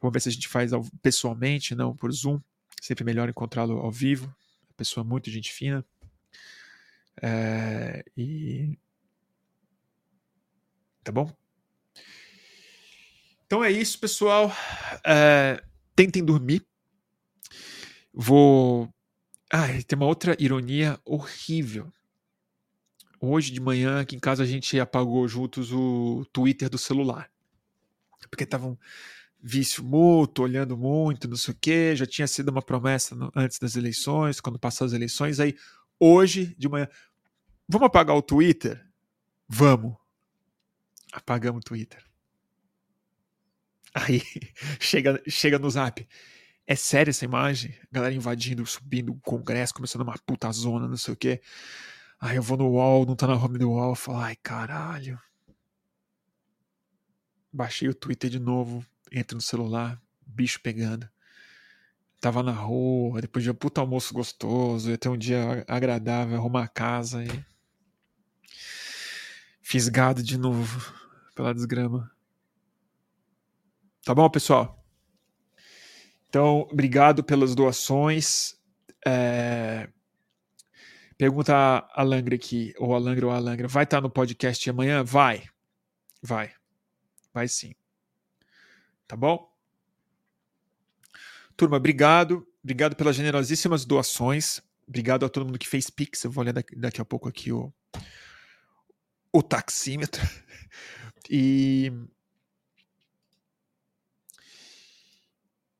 Vamos ver se a gente faz pessoalmente, não por Zoom. Sempre melhor encontrá-lo ao vivo. Pessoa muito gente fina. É, e. Tá bom? Então é isso, pessoal. É, tentem dormir. Vou. Ah, tem uma outra ironia horrível Hoje de manhã, aqui em casa, a gente apagou juntos o Twitter do celular. Porque tava um vício mútuo, olhando muito, não sei o quê. Já tinha sido uma promessa no, antes das eleições, quando passou as eleições. Aí, hoje de manhã, vamos apagar o Twitter? Vamos. Apagamos o Twitter. Aí, chega, chega no zap. É séria essa imagem? Galera invadindo, subindo o Congresso, começando uma puta zona, não sei o quê. Aí eu vou no UOL, não tá na home do UOL, falo, ai caralho. Baixei o Twitter de novo, entro no celular, bicho pegando. Tava na rua, depois de um puta almoço gostoso, ia ter um dia agradável, arrumar a casa e. Fisgado de novo pela desgrama. Tá bom, pessoal? Então, obrigado pelas doações. É... Pergunta a Langra aqui, ou a Langra ou a Langra, vai estar no podcast amanhã? Vai. Vai. Vai sim. Tá bom? Turma, obrigado. Obrigado pelas generosíssimas doações. Obrigado a todo mundo que fez Pix. Eu vou ler daqui, daqui a pouco aqui o, o taxímetro. E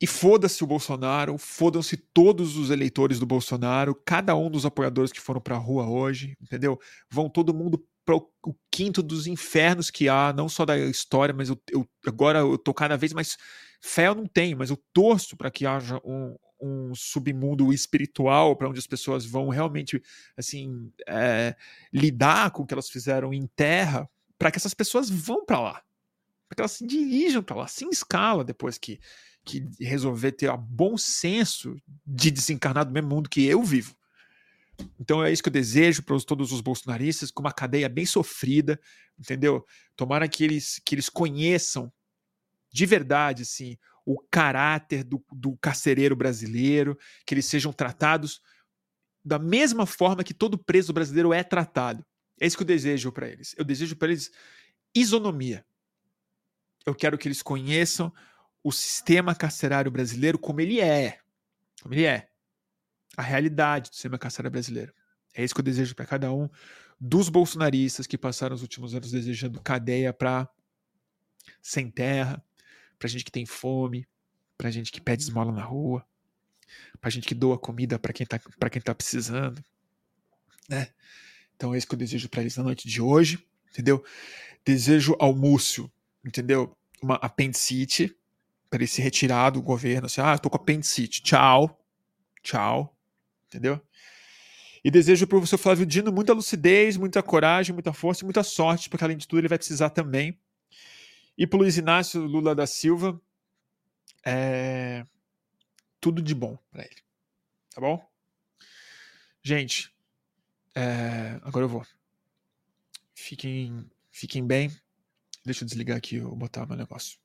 E foda-se o Bolsonaro, fodam-se todos os eleitores do Bolsonaro, cada um dos apoiadores que foram pra rua hoje, entendeu? Vão todo mundo para o quinto dos infernos que há, não só da história, mas eu, eu agora eu tô cada vez mais. Fé eu não tenho, mas eu torço para que haja um, um submundo espiritual para onde as pessoas vão realmente assim é, lidar com o que elas fizeram em terra, para que essas pessoas vão para lá, para que elas se dirijam para lá, sem escala, depois que, que resolver ter o bom senso de desencarnar do mesmo mundo que eu vivo. Então é isso que eu desejo para todos os bolsonaristas, com uma cadeia bem sofrida, entendeu? Tomara que eles, que eles conheçam de verdade assim, o caráter do, do carcereiro brasileiro, que eles sejam tratados da mesma forma que todo preso brasileiro é tratado. É isso que eu desejo para eles. Eu desejo para eles isonomia. Eu quero que eles conheçam o sistema carcerário brasileiro como ele é. Como ele é a realidade do sistema carcerário brasileiro. É isso que eu desejo para cada um dos bolsonaristas que passaram os últimos anos desejando cadeia para sem terra, para gente que tem fome, para gente que pede esmola na rua, para gente que doa comida para quem está quem tá precisando, né? Então é isso que eu desejo para eles na noite de hoje, entendeu? Desejo ao Múcio, entendeu? Uma apendicite para ele se retirar do governo, assim, ah, tô com apendicite, tchau, tchau, entendeu? E desejo para o seu Flávio Dino muita lucidez, muita coragem, muita força e muita sorte, porque além de tudo ele vai precisar também. E para o Luiz Inácio Lula da Silva, é... tudo de bom para ele. Tá bom? Gente, é... agora eu vou. Fiquem, fiquem bem. Deixa eu desligar aqui, eu botar meu negócio.